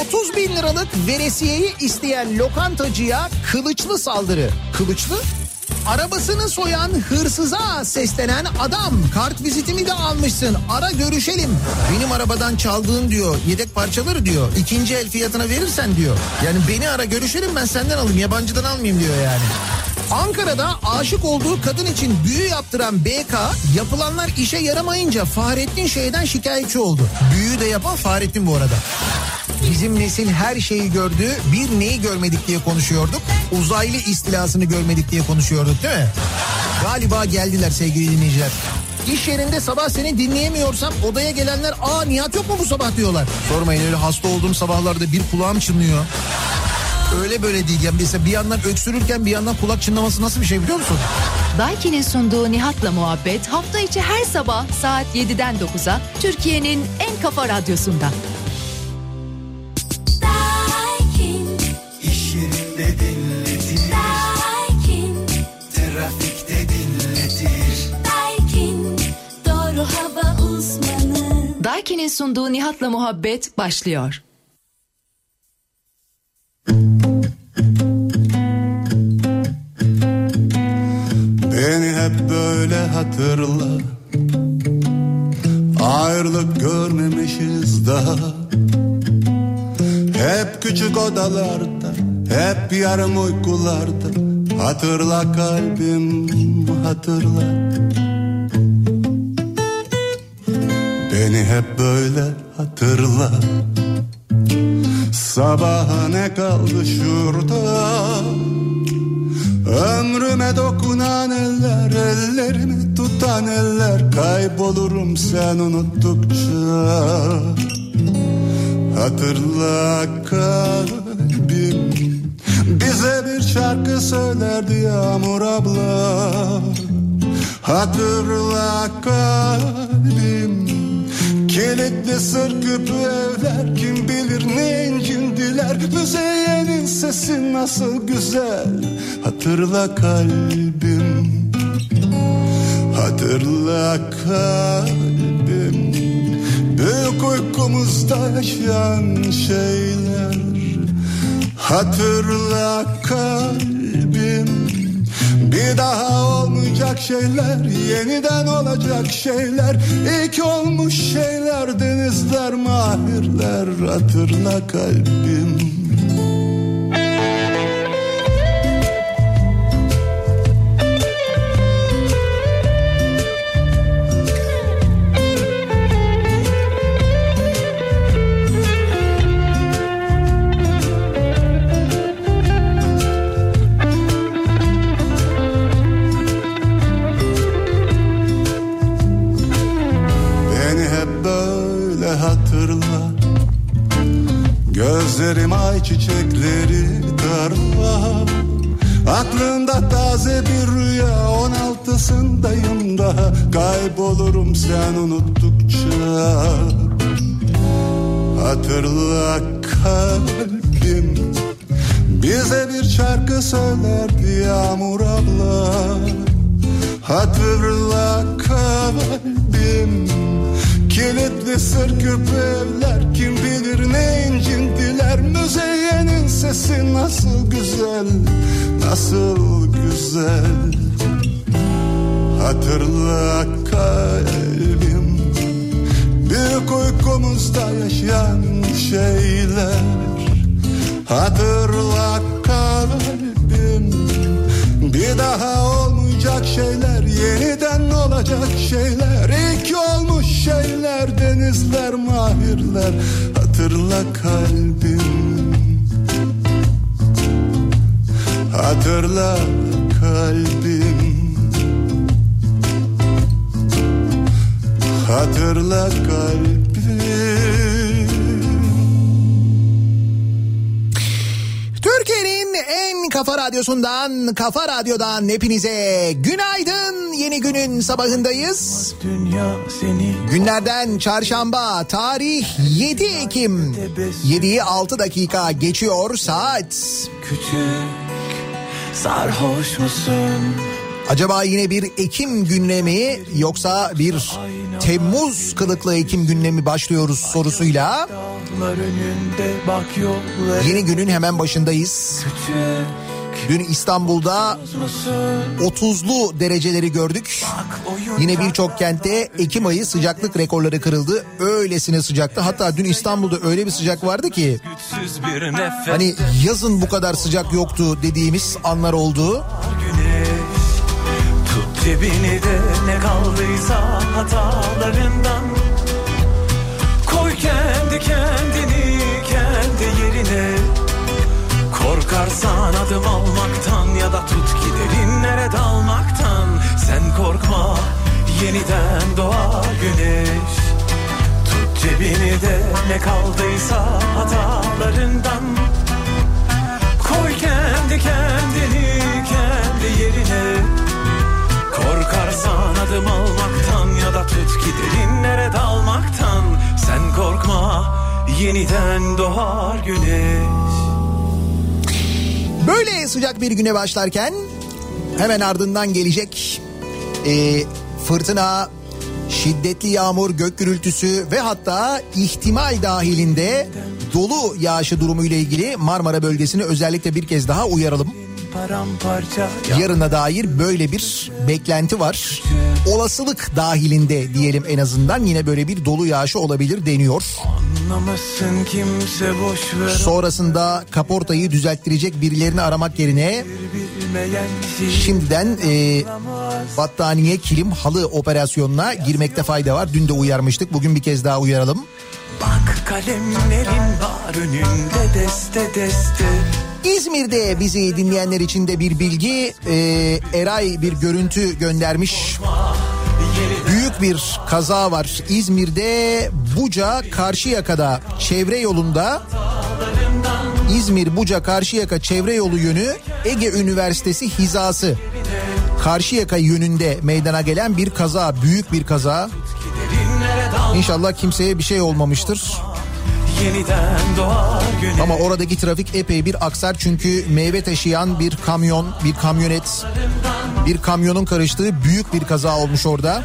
30 bin liralık veresiyeyi isteyen lokantacıya kılıçlı saldırı. Kılıçlı? Arabasını soyan hırsıza seslenen adam kart vizitimi de almışsın ara görüşelim. Benim arabadan çaldığın diyor yedek parçaları diyor ikinci el fiyatına verirsen diyor. Yani beni ara görüşelim ben senden alayım yabancıdan almayayım diyor yani. Ankara'da aşık olduğu kadın için büyü yaptıran BK yapılanlar işe yaramayınca Fahrettin şeyden şikayetçi oldu. Büyüyü de yapan Fahrettin bu arada. Bizim nesil her şeyi gördü. Bir neyi görmedik diye konuşuyorduk. Uzaylı istilasını görmedik diye konuşuyorduk değil mi? Galiba geldiler sevgili dinleyiciler. İş yerinde sabah seni dinleyemiyorsam odaya gelenler aa Nihat yok mu bu sabah diyorlar. Sormayın öyle hasta olduğum sabahlarda bir kulağım çınlıyor. Öyle böyle değil. Yani mesela bir yandan öksürürken bir yandan kulak çınlaması nasıl bir şey biliyor musun? Daiki'nin sunduğu Nihat'la muhabbet hafta içi her sabah saat 7'den 9'a Türkiye'nin en kafa radyosunda. Daiki'nin sunduğu Nihat'la muhabbet başlıyor. Beni hep böyle hatırla. Ayrılık görmemişiz daha. Hep küçük odalarda Hep yarım uykularda. Hatırla kalbim hatırla Beni hep böyle hatırla Sabaha ne kaldı şurada? Ömrüme dokunan eller, ellerimi tutan eller. Kaybolurum sen unuttukça. Hatırla kalbim. Bize bir şarkı söylerdi Yağmur abla. Hatırla kalbim Kilitli sır küpü evler Kim bilir ne incindiler Müzeyyenin sesi nasıl güzel Hatırla kalbim. Hatırla kalbim. Büyük uykumuzda yaşayan şeyler. Hatırla kalbim bir daha olmayacak şeyler Yeniden olacak şeyler. İlk olmuş şeyler Denizler mahirler Hatırla kalbim radyodan hepinize günaydın. Yeni günün sabahındayız. Günlerden çarşamba, tarih 7 Ekim. 7'yi 6 dakika geçiyor saat. küçük Sarhoş musun Acaba yine bir Ekim gündemi yoksa bir Temmuz kılıklı Ekim gündemi başlıyoruz sorusuyla yeni günün hemen başındayız. küçük Dün İstanbul'da musun? 30'lu dereceleri gördük. Yine birçok kentte Ekim ayı sıcaklık rekorları kırıldı. Öylesine sıcaktı. Hatta dün İstanbul'da öyle bir sıcak vardı ki hani yazın bu kadar sıcak yoktu dediğimiz anlar oldu. cebini de ne kaldıysa hatalarından Koy kendi kendini Korkarsan adım almaktan ya da tut ki dalmaktan. Sen korkma yeniden doğar güneş. Tut cebini de ne kaldıysa hatalarından. Koy kendi kendini kendi yerine. Korkarsan adım almaktan ya da tut ki dalmaktan. Sen korkma yeniden doğar güneş Böyle sıcak bir güne başlarken hemen ardından gelecek e, fırtına, şiddetli yağmur, gök gürültüsü ve hatta ihtimal dahilinde dolu yağışı durumu ile ilgili Marmara bölgesini özellikle bir kez daha uyaralım. Yarına dair böyle bir beklenti var. Olasılık dahilinde diyelim en azından yine böyle bir dolu yağışı olabilir deniyor. Anlamasın kimse boş ver Sonrasında kaportayı düzelttirecek birilerini aramak yerine şey şimdiden e, battaniye, kilim, halı operasyonuna girmekte fayda var. Dün de uyarmıştık. Bugün bir kez daha uyaralım. Bak kalemlerin var önünde deste deste İzmir'de bizi dinleyenler için de bir bilgi. E, Eray bir görüntü göndermiş. Büyük bir kaza var. İzmir'de Buca Karşıyaka'da çevre yolunda İzmir Buca Karşıyaka çevre yolu yönü Ege Üniversitesi hizası. Karşıyaka yönünde meydana gelen bir kaza, büyük bir kaza. İnşallah kimseye bir şey olmamıştır. Ama oradaki trafik epey bir aksar çünkü meyve taşıyan bir kamyon, bir kamyonet, bir kamyonun karıştığı büyük bir kaza olmuş orada.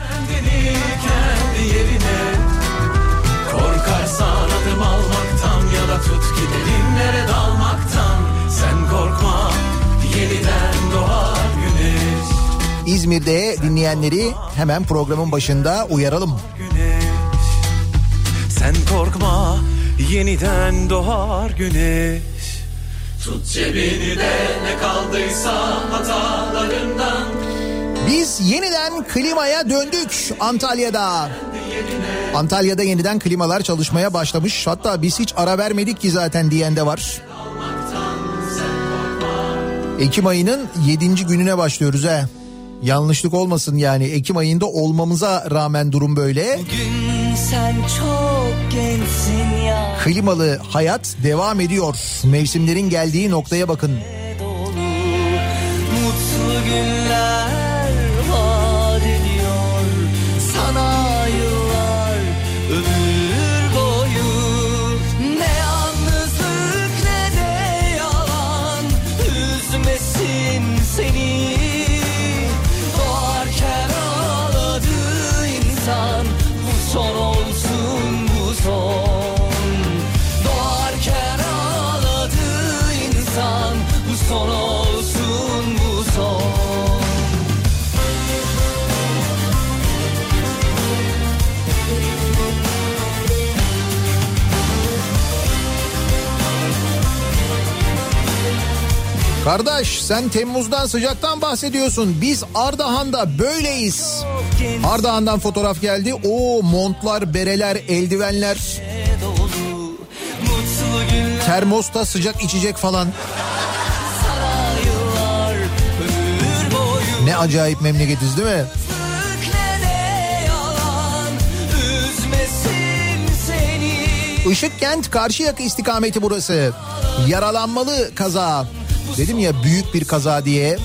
İzmir'de dinleyenleri hemen programın başında uyaralım. güneş Sen korkma yeniden doğar güneş Tut cebini de ne kaldıysa hatalarından Biz yeniden klimaya döndük Antalya'da. Antalya'da yeniden klimalar çalışmaya başlamış. Hatta biz hiç ara vermedik ki zaten diyen de var. Ekim ayının 7. gününe başlıyoruz he. Yanlışlık olmasın yani Ekim ayında olmamıza rağmen durum böyle. Bugün sen çok gençsin ya Klimalı hayat devam ediyor. Mevsimlerin geldiği noktaya bakın. dolu Mutlu günler Kardeş sen Temmuz'dan sıcaktan bahsediyorsun. Biz Ardahan'da böyleyiz. Ardahan'dan fotoğraf geldi. O montlar, bereler, eldivenler, termosta sıcak içecek falan. Ne acayip memleketiz değil mi? seni Işıkkent Karşıyaka istikameti burası. Yaralanmalı kaza. Dedim ya büyük bir kaza diye.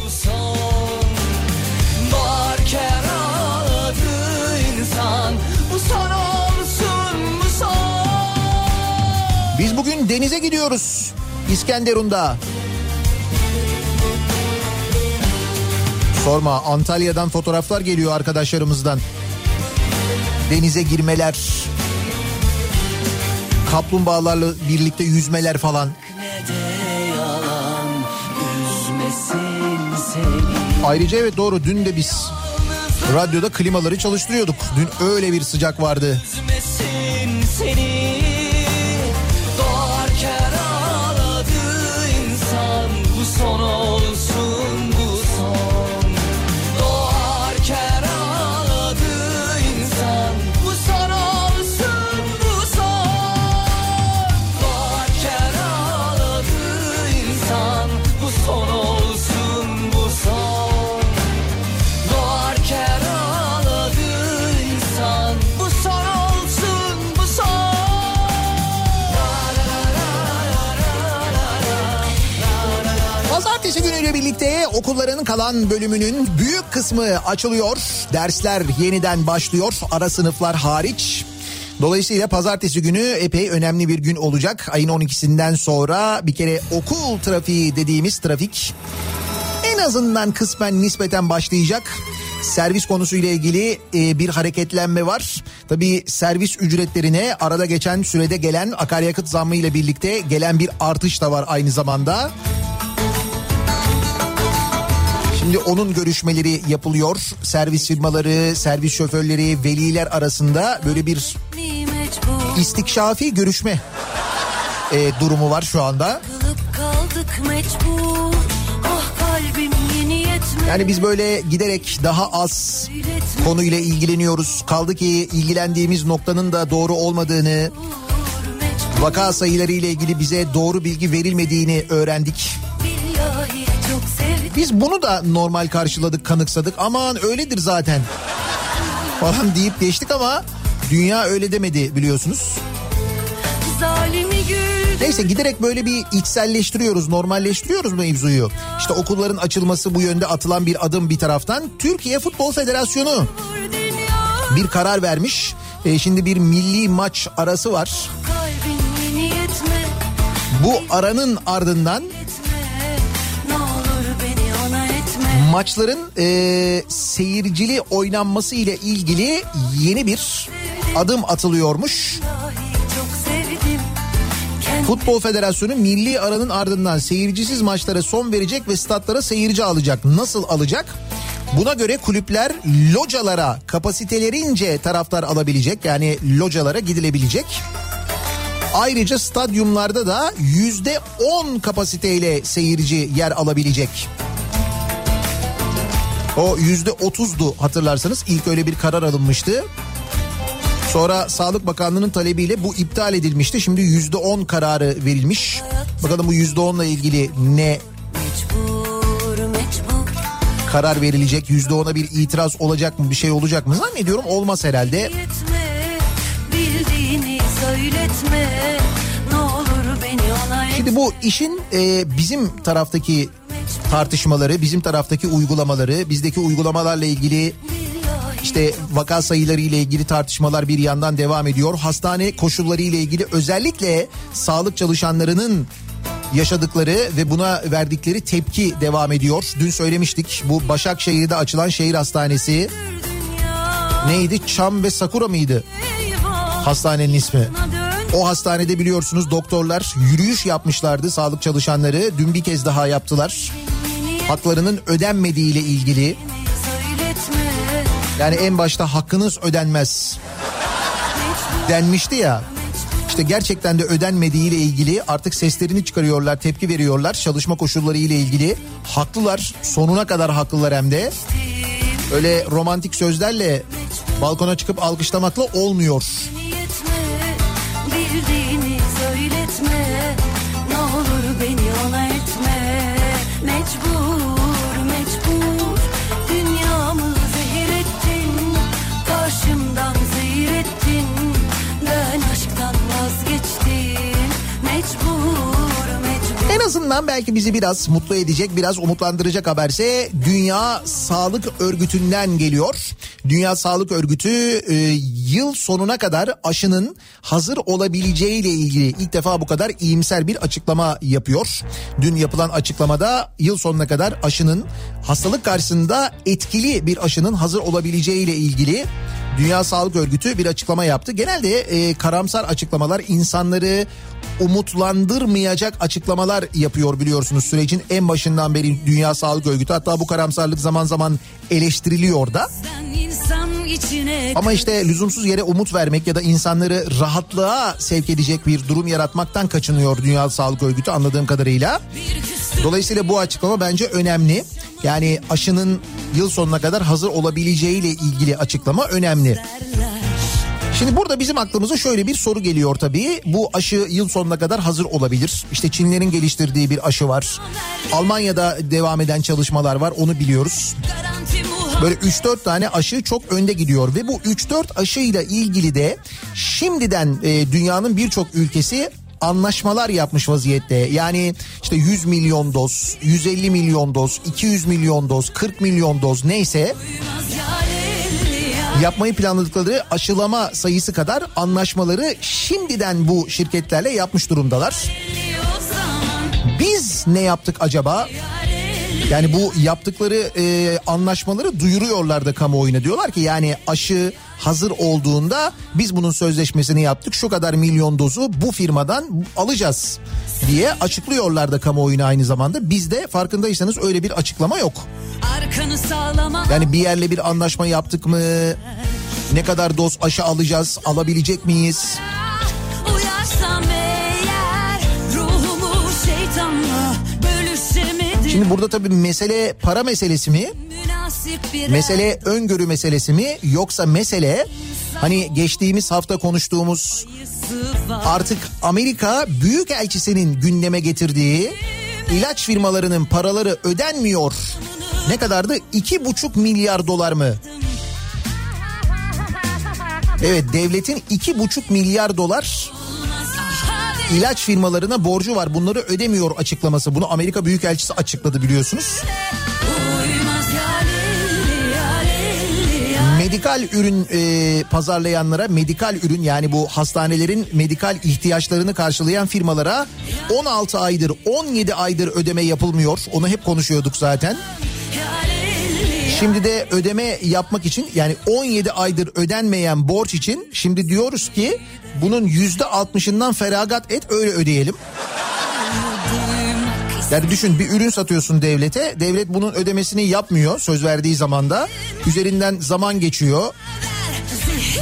Biz bugün denize gidiyoruz. İskenderun'da. Sorma Antalya'dan fotoğraflar geliyor arkadaşlarımızdan. Denize girmeler, kaplumbağalarla birlikte yüzmeler falan. Ayrıca evet doğru dün de biz radyoda klimaları çalıştırıyorduk. Dün öyle bir sıcak vardı. Seni Doğarken ağladı insan Bu son birlikte okulların kalan bölümünün büyük kısmı açılıyor. Dersler yeniden başlıyor ara sınıflar hariç. Dolayısıyla pazartesi günü epey önemli bir gün olacak. Ayın 12'sinden sonra bir kere okul trafiği dediğimiz trafik en azından kısmen nispeten başlayacak. Servis konusuyla ilgili e, bir hareketlenme var. Tabii servis ücretlerine arada geçen sürede gelen akaryakıt zammı ile birlikte gelen bir artış da var aynı zamanda. Şimdi onun görüşmeleri yapılıyor. Servis firmaları, servis şoförleri, veliler arasında böyle bir istikşafi görüşme e, durumu var şu anda. Yani biz böyle giderek daha az konuyla ilgileniyoruz. Kaldı ki ilgilendiğimiz noktanın da doğru olmadığını, vaka sayıları ile ilgili bize doğru bilgi verilmediğini öğrendik. Biz bunu da normal karşıladık, kanıksadık. Aman öyledir zaten falan deyip geçtik ama dünya öyle demedi biliyorsunuz. Neyse giderek böyle bir içselleştiriyoruz, normalleştiriyoruz mevzuyu. İşte okulların açılması bu yönde atılan bir adım bir taraftan. Türkiye Futbol Federasyonu bir karar vermiş. E, şimdi bir milli maç arası var. Bu aranın ardından maçların e, seyircili oynanması ile ilgili yeni bir adım atılıyormuş. Futbol Federasyonu milli aranın ardından seyircisiz maçlara son verecek ve statlara seyirci alacak. Nasıl alacak? Buna göre kulüpler localara kapasitelerince taraftar alabilecek. Yani localara gidilebilecek. Ayrıca stadyumlarda da yüzde on kapasiteyle seyirci yer alabilecek. O yüzde otuzdu hatırlarsanız ilk öyle bir karar alınmıştı. Sonra Sağlık Bakanlığı'nın talebiyle bu iptal edilmişti. Şimdi yüzde on kararı verilmiş. Bakalım bu yüzde onla ilgili ne karar verilecek? Yüzde ona bir itiraz olacak mı? Bir şey olacak mı? Zannediyorum olmaz herhalde. Yetme bildiğini söyletme Şimdi bu işin e, bizim taraftaki tartışmaları, bizim taraftaki uygulamaları, bizdeki uygulamalarla ilgili işte vaka sayıları ile ilgili tartışmalar bir yandan devam ediyor. Hastane koşulları ile ilgili özellikle sağlık çalışanlarının yaşadıkları ve buna verdikleri tepki devam ediyor. Dün söylemiştik bu Başakşehir'de açılan şehir hastanesi neydi? Çam ve Sakura mıydı hastanenin ismi? O hastanede biliyorsunuz doktorlar yürüyüş yapmışlardı sağlık çalışanları. Dün bir kez daha yaptılar. Haklarının ödenmediği ile ilgili. Yani en başta hakkınız ödenmez denmişti ya. İşte gerçekten de ödenmediği ile ilgili artık seslerini çıkarıyorlar, tepki veriyorlar. Çalışma koşulları ile ilgili haklılar, sonuna kadar haklılar hem de. Öyle romantik sözlerle balkona çıkıp alkışlamakla olmuyor. Niyetme bildiğini azından belki bizi biraz mutlu edecek, biraz umutlandıracak haberse Dünya Sağlık Örgütü'nden geliyor. Dünya Sağlık Örgütü e, yıl sonuna kadar aşının hazır olabileceğiyle ilgili ilk defa bu kadar iyimser bir açıklama yapıyor. Dün yapılan açıklamada yıl sonuna kadar aşının hastalık karşısında etkili bir aşının hazır olabileceğiyle ilgili Dünya Sağlık Örgütü bir açıklama yaptı. Genelde e, karamsar açıklamalar insanları umutlandırmayacak açıklamalar yapıyor biliyorsunuz sürecin en başından beri Dünya Sağlık Örgütü hatta bu karamsarlık zaman zaman eleştiriliyor da. Ama işte lüzumsuz yere umut vermek ya da insanları rahatlığa sevk edecek bir durum yaratmaktan kaçınıyor Dünya Sağlık Örgütü anladığım kadarıyla. Dolayısıyla bu açıklama bence önemli. Yani aşının yıl sonuna kadar hazır olabileceğiyle ilgili açıklama önemli. derler. Şimdi burada bizim aklımıza şöyle bir soru geliyor tabii. Bu aşı yıl sonuna kadar hazır olabilir. İşte Çinlerin geliştirdiği bir aşı var. Almanya'da devam eden çalışmalar var onu biliyoruz. Böyle 3-4 tane aşı çok önde gidiyor ve bu 3-4 aşıyla ilgili de şimdiden e, dünyanın birçok ülkesi anlaşmalar yapmış vaziyette. Yani işte 100 milyon doz, 150 milyon doz, 200 milyon doz, 40 milyon doz neyse yapmayı planladıkları aşılama sayısı kadar anlaşmaları şimdiden bu şirketlerle yapmış durumdalar. Biz ne yaptık acaba? Yani bu yaptıkları e, anlaşmaları duyuruyorlar da kamuoyuna diyorlar ki yani aşı hazır olduğunda biz bunun sözleşmesini yaptık şu kadar milyon dozu bu firmadan alacağız diye açıklıyorlar da kamuoyuna aynı zamanda. Bizde farkındaysanız öyle bir açıklama yok. Yani bir yerle bir anlaşma yaptık mı? Ne kadar doz aşı alacağız? Alabilecek miyiz? Uyarsam eğer Şimdi burada tabii mesele para meselesi mi? Mesele öngörü meselesi mi? Yoksa mesele hani geçtiğimiz hafta konuştuğumuz artık Amerika Büyükelçisi'nin gündeme getirdiği ilaç firmalarının paraları ödenmiyor. Ne kadardı? İki buçuk milyar dolar mı? Evet devletin iki buçuk milyar dolar ilaç firmalarına borcu var. Bunları ödemiyor açıklaması. Bunu Amerika Büyükelçisi açıkladı biliyorsunuz. Medikal ürün e, pazarlayanlara, medikal ürün yani bu hastanelerin medikal ihtiyaçlarını karşılayan firmalara 16 aydır, 17 aydır ödeme yapılmıyor. Onu hep konuşuyorduk zaten. Şimdi de ödeme yapmak için yani 17 aydır ödenmeyen borç için şimdi diyoruz ki bunun yüzde altmışından feragat et öyle ödeyelim. Yani düşün bir ürün satıyorsun devlete. Devlet bunun ödemesini yapmıyor söz verdiği zamanda. Üzerinden zaman geçiyor.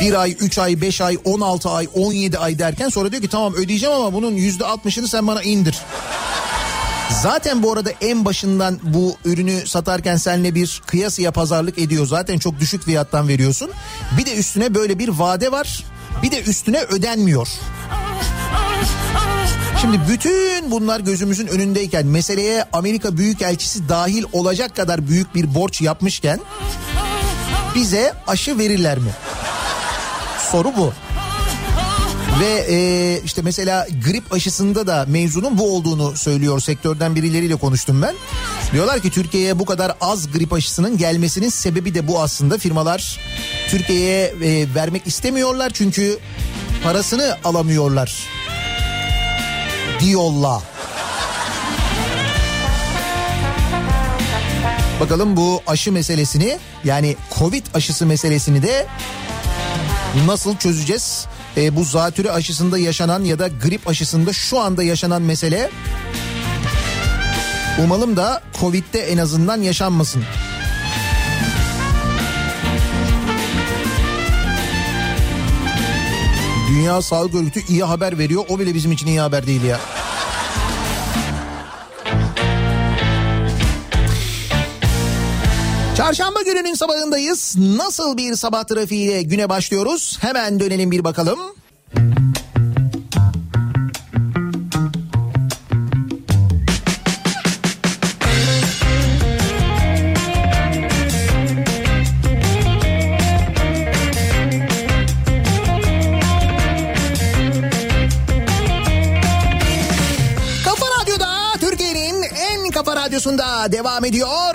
Bir ay, üç ay, beş ay, on altı ay, on yedi ay derken sonra diyor ki tamam ödeyeceğim ama bunun yüzde altmışını sen bana indir. Zaten bu arada en başından bu ürünü satarken seninle bir kıyasıya pazarlık ediyor. Zaten çok düşük fiyattan veriyorsun. Bir de üstüne böyle bir vade var. Bir de üstüne ödenmiyor. Şimdi bütün bunlar gözümüzün önündeyken meseleye Amerika Büyükelçisi dahil olacak kadar büyük bir borç yapmışken bize aşı verirler mi? Soru bu. Ve e, işte mesela grip aşısında da mevzunun bu olduğunu söylüyor sektörden birileriyle konuştum ben. Diyorlar ki Türkiye'ye bu kadar az grip aşısının gelmesinin sebebi de bu aslında. Firmalar Türkiye'ye e, vermek istemiyorlar çünkü parasını alamıyorlar. Diyorlar. Bakalım bu aşı meselesini yani Covid aşısı meselesini de nasıl çözeceğiz? E, bu zatürre aşısında yaşanan ya da grip aşısında şu anda yaşanan mesele umalım da Covid'de en azından yaşanmasın. Dünya Sağlık Örgütü iyi haber veriyor. O bile bizim için iyi haber değil ya. Çarşamba gününün sabahındayız. Nasıl bir sabah trafiğiyle güne başlıyoruz? Hemen dönelim bir bakalım. Kafa Radyosu'nda devam ediyor.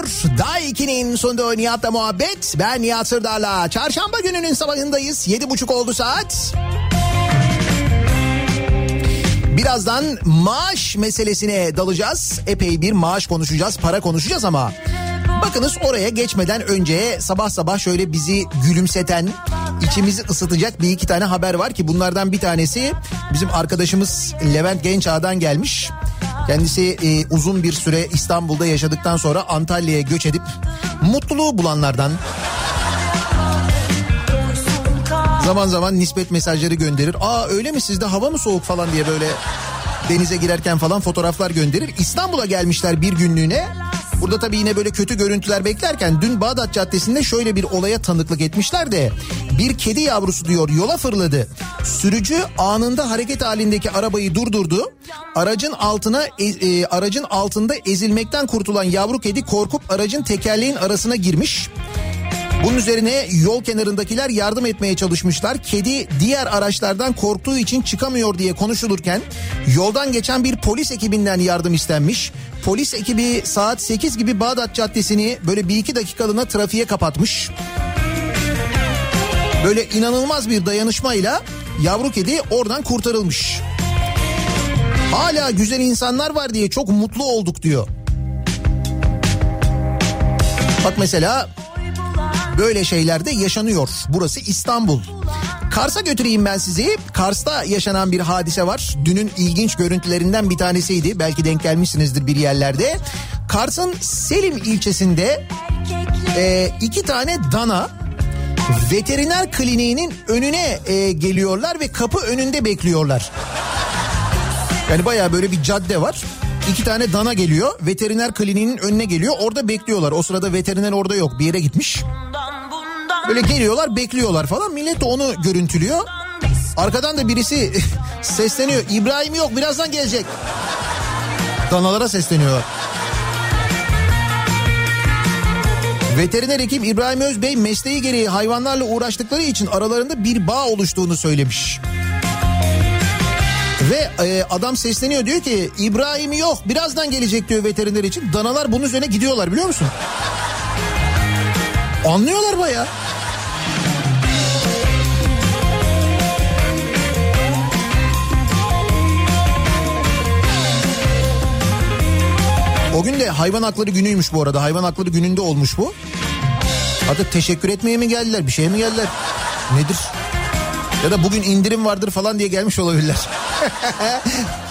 2'nin sonunda Nihat'la muhabbet. Ben Nihat Sırdar'la. Çarşamba gününün sabahındayız. Yedi buçuk oldu saat. Birazdan maaş meselesine dalacağız. Epey bir maaş konuşacağız, para konuşacağız ama... Bakınız oraya geçmeden önce sabah sabah şöyle bizi gülümseten, içimizi ısıtacak bir iki tane haber var ki bunlardan bir tanesi bizim arkadaşımız Levent Gençağ'dan gelmiş. Kendisi e, uzun bir süre İstanbul'da yaşadıktan sonra Antalya'ya göç edip mutluluğu bulanlardan. Zaman zaman nispet mesajları gönderir. Aa öyle mi sizde hava mı soğuk falan diye böyle denize girerken falan fotoğraflar gönderir. İstanbul'a gelmişler bir günlüğüne. Burada tabii yine böyle kötü görüntüler beklerken dün Bağdat Caddesi'nde şöyle bir olaya tanıklık etmişler de bir kedi yavrusu diyor yola fırladı. Sürücü anında hareket halindeki arabayı durdurdu. Aracın altına e, e, aracın altında ezilmekten kurtulan yavru kedi korkup aracın tekerleğin arasına girmiş. Bunun üzerine yol kenarındakiler yardım etmeye çalışmışlar. Kedi diğer araçlardan korktuğu için çıkamıyor diye konuşulurken yoldan geçen bir polis ekibinden yardım istenmiş. Polis ekibi saat 8 gibi Bağdat Caddesi'ni böyle bir iki dakikalığına trafiğe kapatmış. Böyle inanılmaz bir dayanışmayla yavru kedi oradan kurtarılmış. Hala güzel insanlar var diye çok mutlu olduk diyor. Bak mesela Böyle şeyler de yaşanıyor. Burası İstanbul. Kars'a götüreyim ben sizi. Kars'ta yaşanan bir hadise var. Dünün ilginç görüntülerinden bir tanesiydi. Belki denk gelmişsinizdir bir yerlerde. Kars'ın Selim ilçesinde e, iki tane dana veteriner kliniğinin önüne e, geliyorlar ve kapı önünde bekliyorlar. Yani baya böyle bir cadde var. İki tane dana geliyor. Veteriner kliniğinin önüne geliyor. Orada bekliyorlar. O sırada veteriner orada yok. Bir yere gitmiş. Böyle geliyorlar bekliyorlar falan. Millet de onu görüntülüyor. Arkadan da birisi sesleniyor. İbrahim yok birazdan gelecek. Danalara sesleniyor. Veteriner hekim İbrahim Özbey mesleği gereği hayvanlarla uğraştıkları için aralarında bir bağ oluştuğunu söylemiş. Ve e, adam sesleniyor diyor ki İbrahim yok birazdan gelecek diyor veteriner için. Danalar bunun üzerine gidiyorlar biliyor musun? Anlıyorlar baya. O gün de hayvan hakları günüymüş bu arada. Hayvan hakları gününde olmuş bu. Hatta teşekkür etmeye mi geldiler bir şey mi geldiler? Nedir? Ya da bugün indirim vardır falan diye gelmiş olabilirler.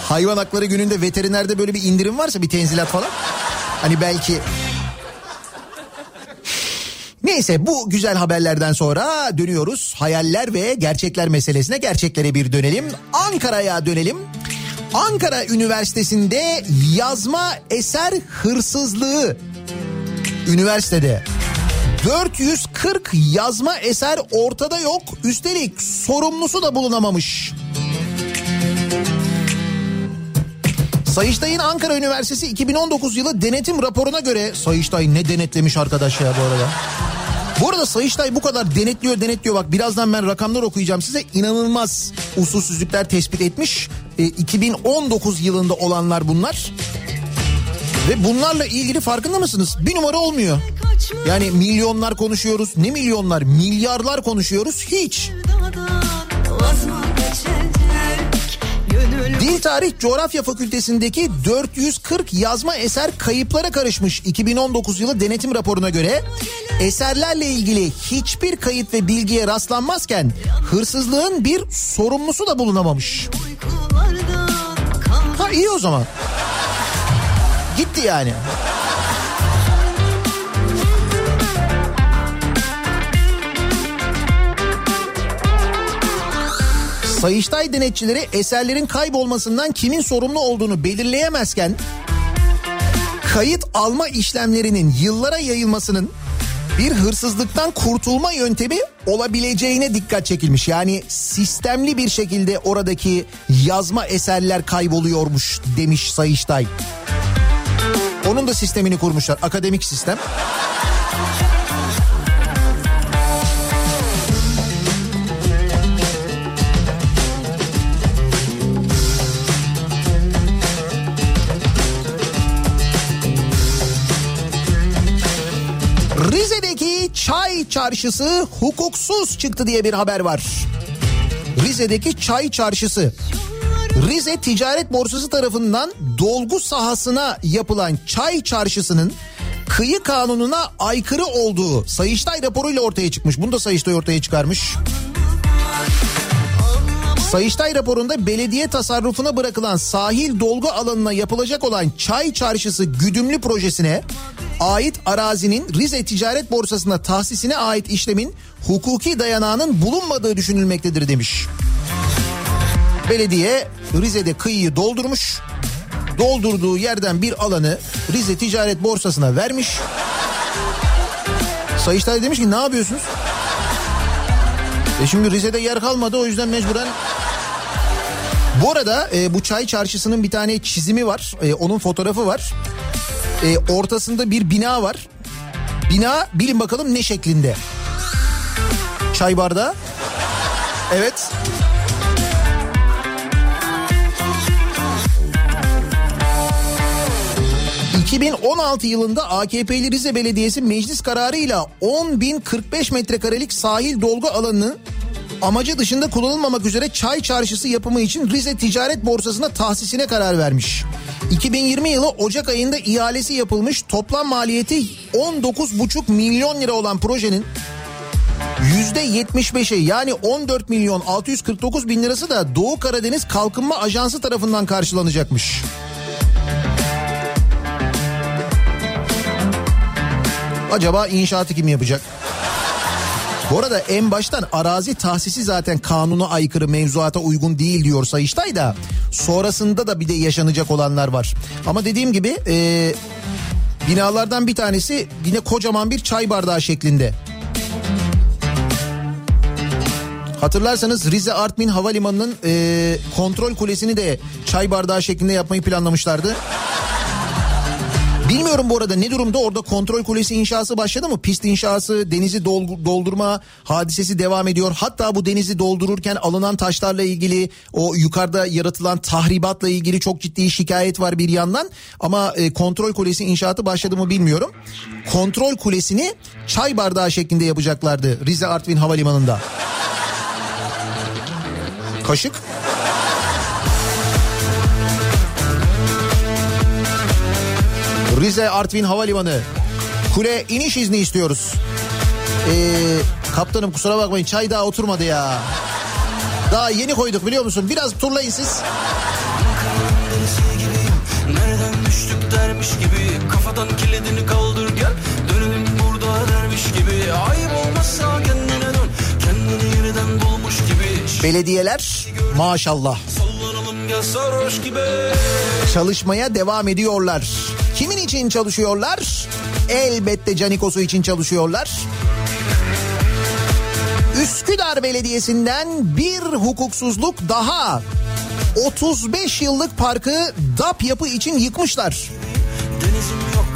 hayvan hakları gününde veterinerde böyle bir indirim varsa bir tenzilat falan. Hani belki Neyse bu güzel haberlerden sonra dönüyoruz. Hayaller ve gerçekler meselesine gerçeklere bir dönelim. Ankara'ya dönelim. Ankara Üniversitesi'nde yazma eser hırsızlığı üniversitede 440 yazma eser ortada yok. Üstelik sorumlusu da bulunamamış. Sayıştay'ın Ankara Üniversitesi 2019 yılı denetim raporuna göre Sayıştay ne denetlemiş arkadaş ya bu arada. Bu arada Sayıştay bu kadar denetliyor denetliyor bak birazdan ben rakamlar okuyacağım size inanılmaz usulsüzlükler tespit etmiş. E, 2019 yılında olanlar bunlar. Ve bunlarla ilgili farkında mısınız? Bir numara olmuyor. Yani milyonlar konuşuyoruz. Ne milyonlar? Milyarlar konuşuyoruz. Hiç. Dil Tarih Coğrafya Fakültesindeki 440 yazma eser kayıplara karışmış 2019 yılı denetim raporuna göre eserlerle ilgili hiçbir kayıt ve bilgiye rastlanmazken hırsızlığın bir sorumlusu da bulunamamış. Ha iyi o zaman. Gitti yani. Sayıştay denetçileri eserlerin kaybolmasından kimin sorumlu olduğunu belirleyemezken kayıt alma işlemlerinin yıllara yayılmasının bir hırsızlıktan kurtulma yöntemi olabileceğine dikkat çekilmiş. Yani sistemli bir şekilde oradaki yazma eserler kayboluyormuş demiş Sayıştay. Onun da sistemini kurmuşlar akademik sistem. Çay çarşısı hukuksuz çıktı diye bir haber var. Rize'deki çay çarşısı. Rize Ticaret Borsası tarafından dolgu sahasına yapılan çay çarşısının kıyı kanununa aykırı olduğu Sayıştay raporuyla ortaya çıkmış. Bunu da Sayıştay ortaya çıkarmış. Sayıştay raporunda belediye tasarrufuna bırakılan sahil dolgu alanına yapılacak olan çay çarşısı güdümlü projesine ait arazinin Rize Ticaret Borsası'na tahsisine ait işlemin hukuki dayanağının bulunmadığı düşünülmektedir demiş. Belediye Rize'de kıyıyı doldurmuş. Doldurduğu yerden bir alanı Rize Ticaret Borsası'na vermiş. Sayıştay demiş ki ne yapıyorsunuz? E şimdi Rize'de yer kalmadı o yüzden mecburen bu arada e, bu çay çarşısının bir tane çizimi var. E, onun fotoğrafı var. E, ortasında bir bina var. Bina bilin bakalım ne şeklinde? Çay bardağı. Evet. ...2016 yılında AKP'li Rize Belediyesi meclis kararıyla 10.045 metrekarelik sahil dolgu alanını amacı dışında kullanılmamak üzere çay çarşısı yapımı için Rize Ticaret Borsası'na tahsisine karar vermiş. 2020 yılı Ocak ayında ihalesi yapılmış toplam maliyeti 19,5 milyon lira olan projenin %75'i yani 14 milyon 649 bin lirası da Doğu Karadeniz Kalkınma Ajansı tarafından karşılanacakmış. Acaba inşaatı kim yapacak? Bu arada en baştan arazi tahsisi zaten kanuna aykırı mevzuata uygun değil diyor Sayıştay da. Sonrasında da bir de yaşanacak olanlar var. Ama dediğim gibi e, binalardan bir tanesi yine kocaman bir çay bardağı şeklinde. Hatırlarsanız Rize Artmin Havalimanı'nın e, kontrol kulesini de çay bardağı şeklinde yapmayı planlamışlardı. Bilmiyorum bu arada ne durumda orada kontrol kulesi inşası başladı mı? Pist inşası, denizi doldurma hadisesi devam ediyor. Hatta bu denizi doldururken alınan taşlarla ilgili o yukarıda yaratılan tahribatla ilgili çok ciddi şikayet var bir yandan. Ama e, kontrol kulesi inşaatı başladı mı bilmiyorum. Kontrol kulesini çay bardağı şeklinde yapacaklardı Rize Artvin Havalimanı'nda. Kaşık. Rize Artvin Havalimanı. Kule iniş izni istiyoruz. Ee, kaptanım kusura bakmayın çay daha oturmadı ya. Daha yeni koyduk biliyor musun? Biraz turlayın siz. Nereden düştük dermiş gibi Kafadan kilidini kaldır Belediyeler maşallah çalışmaya devam ediyorlar. Kimin için çalışıyorlar? Elbette Canikos'u için çalışıyorlar. Üsküdar Belediyesi'nden bir hukuksuzluk daha. 35 yıllık parkı DAP yapı için yıkmışlar.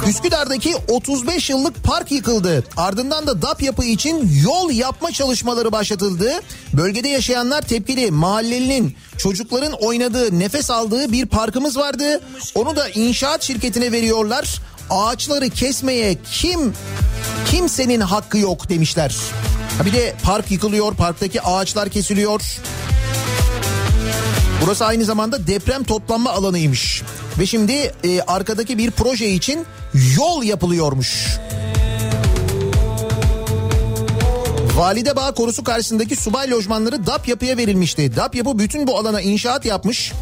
Üsküdar'daki 35 yıllık park yıkıldı. Ardından da DAP yapı için yol yapma çalışmaları başlatıldı. Bölgede yaşayanlar tepkili. Mahallelinin çocukların oynadığı, nefes aldığı bir parkımız vardı. Onu da inşaat şirketine veriyorlar. Ağaçları kesmeye kim kimsenin hakkı yok demişler. Ha bir de park yıkılıyor, parktaki ağaçlar kesiliyor. Burası aynı zamanda deprem toplanma alanıymış. Ve şimdi e, arkadaki bir proje için yol yapılıyormuş. Validebağ korusu karşısındaki subay lojmanları DAP yapıya verilmişti. DAP yapı bütün bu alana inşaat yapmış.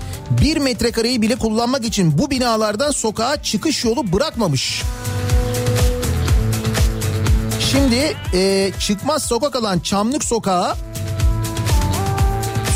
Bir metrekareyi bile kullanmak için bu binalardan sokağa çıkış yolu bırakmamış. Şimdi e, çıkmaz sokak alan Çamlık Sokağı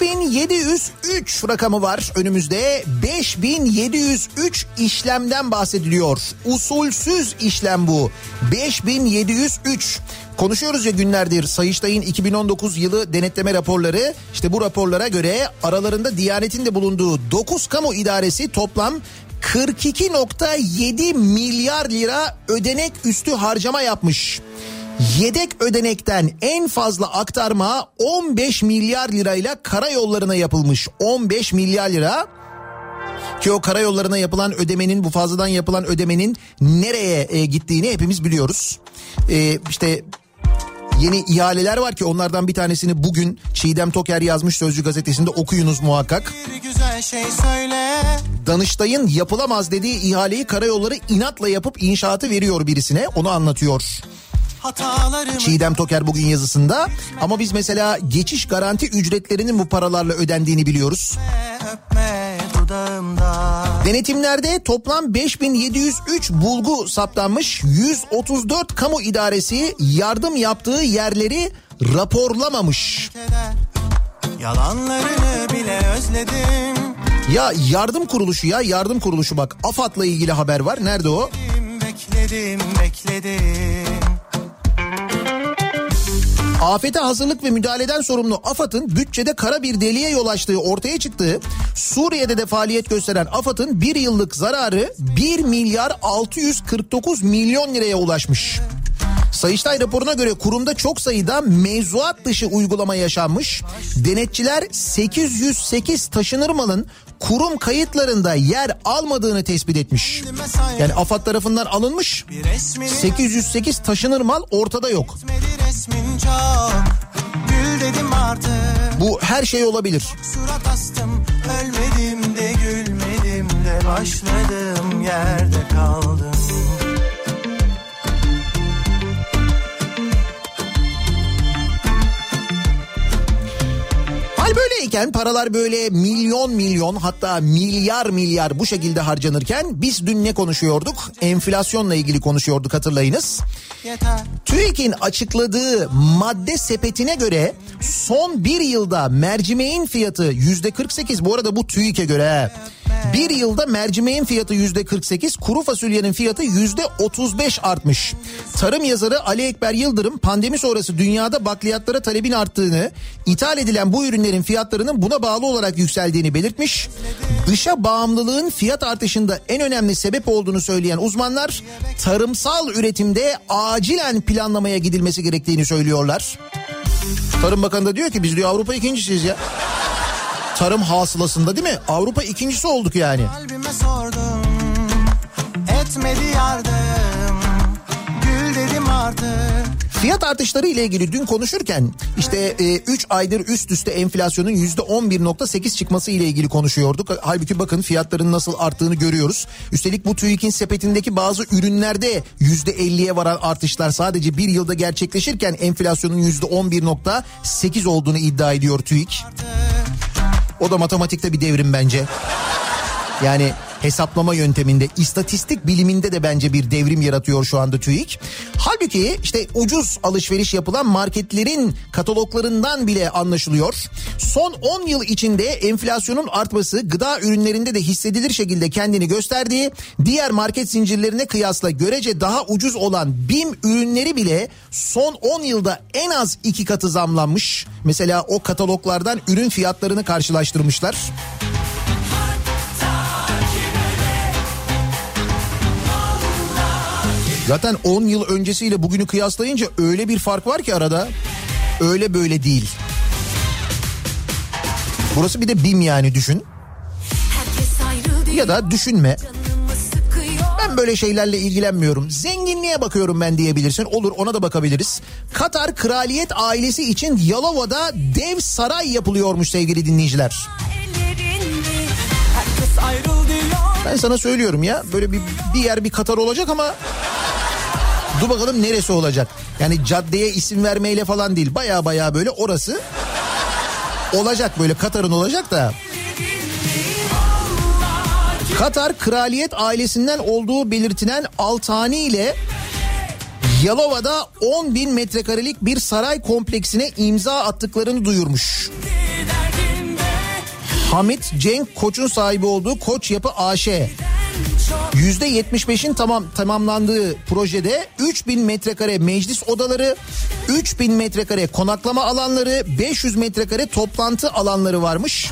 5703 rakamı var önümüzde. 5703 işlemden bahsediliyor. Usulsüz işlem bu. 5703. Konuşuyoruz ya günlerdir Sayıştay'ın 2019 yılı denetleme raporları. İşte bu raporlara göre aralarında Diyanet'in de bulunduğu 9 kamu idaresi toplam 42.7 milyar lira ödenek üstü harcama yapmış. Yedek ödenekten en fazla aktarma 15 milyar lirayla karayollarına yapılmış. 15 milyar lira. Ki o karayollarına yapılan ödemenin bu fazladan yapılan ödemenin nereye e, gittiğini hepimiz biliyoruz. E, işte yeni ihaleler var ki onlardan bir tanesini bugün Çiğdem Toker yazmış Sözcü gazetesinde okuyunuz muhakkak. Şey. Danıştay'ın yapılamaz dediği ihaleyi karayolları inatla yapıp inşaatı veriyor birisine onu anlatıyor. Hatalarımı Çiğdem Toker bugün yazısında ama biz mesela geçiş garanti ücretlerinin bu paralarla ödendiğini biliyoruz. öpme. Denetimlerde toplam 5703 bulgu saptanmış. 134 kamu idaresi yardım yaptığı yerleri raporlamamış. Yalanlarını bile özledim. Ya yardım kuruluşu ya yardım kuruluşu bak AFAD'la ilgili haber var. Nerede o? Bekledim bekledim. Afete hazırlık ve müdahaleden sorumlu AFAD'ın bütçede kara bir deliğe yol açtığı ortaya çıktı. Suriye'de de faaliyet gösteren AFAD'ın bir yıllık zararı 1 milyar 649 milyon liraya ulaşmış. Sayıştay raporuna göre kurumda çok sayıda mevzuat dışı uygulama yaşanmış. Denetçiler 808 taşınır malın kurum kayıtlarında yer almadığını tespit etmiş. Yani AFAD tarafından alınmış Bir resmini 808 taşınır mal ortada yok. Bu her şey olabilir. Surat astım. Ölmedim de gülmedim de başladım yerde kaldım. Hal böyleyken paralar böyle milyon milyon hatta milyar milyar bu şekilde harcanırken biz dün ne konuşuyorduk? Enflasyonla ilgili konuşuyorduk hatırlayınız. TÜİK'in açıkladığı madde sepetine göre son bir yılda mercimeğin fiyatı yüzde 48 bu arada bu TÜİK'e göre. Bir yılda mercimeğin fiyatı yüzde 48 kuru fasulyenin fiyatı yüzde 35 artmış. Tarım yazarı Ali Ekber Yıldırım pandemi sonrası dünyada bakliyatlara talebin arttığını ithal edilen bu ürünlerin fiyatlarının buna bağlı olarak yükseldiğini belirtmiş. Dışa bağımlılığın fiyat artışında en önemli sebep olduğunu söyleyen uzmanlar tarımsal üretimde acilen planlamaya gidilmesi gerektiğini söylüyorlar. Tarım Bakanı da diyor ki biz diyor Avrupa ikincisiyiz ya. Tarım hasılasında değil mi? Avrupa ikincisi olduk yani. Kalbime sordum. Etmedi yardım. Gül dedim artık. Fiyat artışları ile ilgili dün konuşurken işte 3 aydır üst üste enflasyonun %11.8 çıkması ile ilgili konuşuyorduk. Halbuki bakın fiyatların nasıl arttığını görüyoruz. Üstelik bu TÜİK'in sepetindeki bazı ürünlerde %50'ye varan artışlar sadece bir yılda gerçekleşirken enflasyonun %11.8 olduğunu iddia ediyor TÜİK. O da matematikte bir devrim bence. Yani hesaplama yönteminde, istatistik biliminde de bence bir devrim yaratıyor şu anda TÜİK. Halbuki işte ucuz alışveriş yapılan marketlerin kataloglarından bile anlaşılıyor. Son 10 yıl içinde enflasyonun artması gıda ürünlerinde de hissedilir şekilde kendini gösterdiği, diğer market zincirlerine kıyasla görece daha ucuz olan BİM ürünleri bile son 10 yılda en az iki katı zamlanmış. Mesela o kataloglardan ürün fiyatlarını karşılaştırmışlar. Zaten 10 yıl öncesiyle bugünü kıyaslayınca öyle bir fark var ki arada. Öyle böyle değil. Burası bir de BİM yani düşün. Ya da düşünme. Ben böyle şeylerle ilgilenmiyorum. Zenginliğe bakıyorum ben diyebilirsin. Olur ona da bakabiliriz. Katar kraliyet ailesi için Yalova'da dev saray yapılıyormuş sevgili dinleyiciler. Ben sana söylüyorum ya böyle bir, bir yer bir Katar olacak ama dur bakalım neresi olacak. Yani caddeye isim vermeyle falan değil baya baya böyle orası olacak böyle Katar'ın olacak da. Katar kraliyet ailesinden olduğu belirtilen Altani ile Yalova'da 10 bin metrekarelik bir saray kompleksine imza attıklarını duyurmuş. Hamit Cenk Koç'un sahibi olduğu Koç Yapı AŞ. %75'in tamam tamamlandığı projede 3000 metrekare meclis odaları, 3000 metrekare konaklama alanları, 500 metrekare toplantı alanları varmış.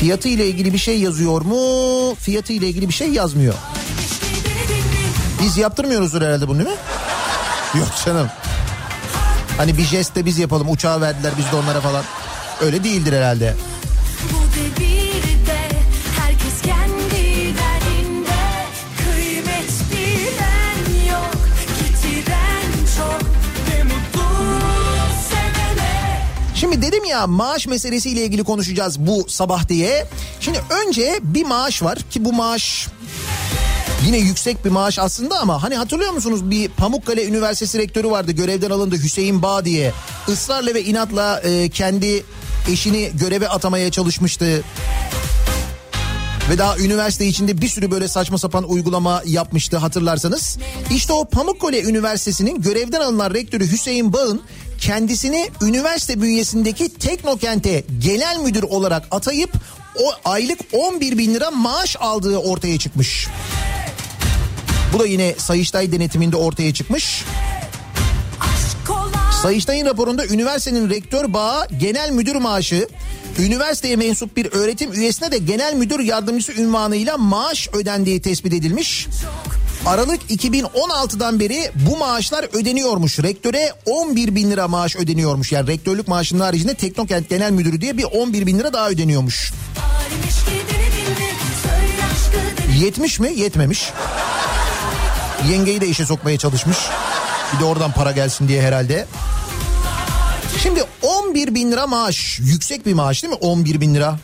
Fiyatı ile ilgili bir şey yazıyor mu? Fiyatı ile ilgili bir şey yazmıyor. Biz yaptırmıyoruzdur herhalde bunu değil mi? Yok canım. Hani bir jest de biz yapalım uçağı verdiler biz de onlara falan. Öyle değildir herhalde. Bu Şimdi dedim ya maaş meselesiyle ilgili konuşacağız bu sabah diye. Şimdi önce bir maaş var ki bu maaş yine yüksek bir maaş aslında ama hani hatırlıyor musunuz bir Pamukkale Üniversitesi rektörü vardı görevden alındı Hüseyin Bağ diye. ısrarla ve inatla e, kendi eşini göreve atamaya çalışmıştı. Ve daha üniversite içinde bir sürü böyle saçma sapan uygulama yapmıştı hatırlarsanız. İşte o Pamukkale Üniversitesi'nin görevden alınan rektörü Hüseyin Bağ'ın kendisini üniversite bünyesindeki Teknokent'e genel müdür olarak atayıp o aylık 11 bin lira maaş aldığı ortaya çıkmış. Bu da yine Sayıştay denetiminde ortaya çıkmış. Sayıştay'ın raporunda üniversitenin rektör bağı genel müdür maaşı, üniversiteye mensup bir öğretim üyesine de genel müdür yardımcısı ünvanıyla maaş ödendiği tespit edilmiş. Aralık 2016'dan beri bu maaşlar ödeniyormuş. Rektöre 11 bin lira maaş ödeniyormuş. Yani rektörlük maaşının haricinde Teknokent Genel Müdürü diye bir 11 bin lira daha ödeniyormuş. Halim eşkidini dinle Söyle aşkı deli Yetmiş mi? Yetmemiş. Yengeyi de işe sokmaya çalışmış. Bir de oradan para gelsin diye herhalde. Şimdi 11 bin lira maaş. Yüksek bir maaş değil mi? 11 bin lira.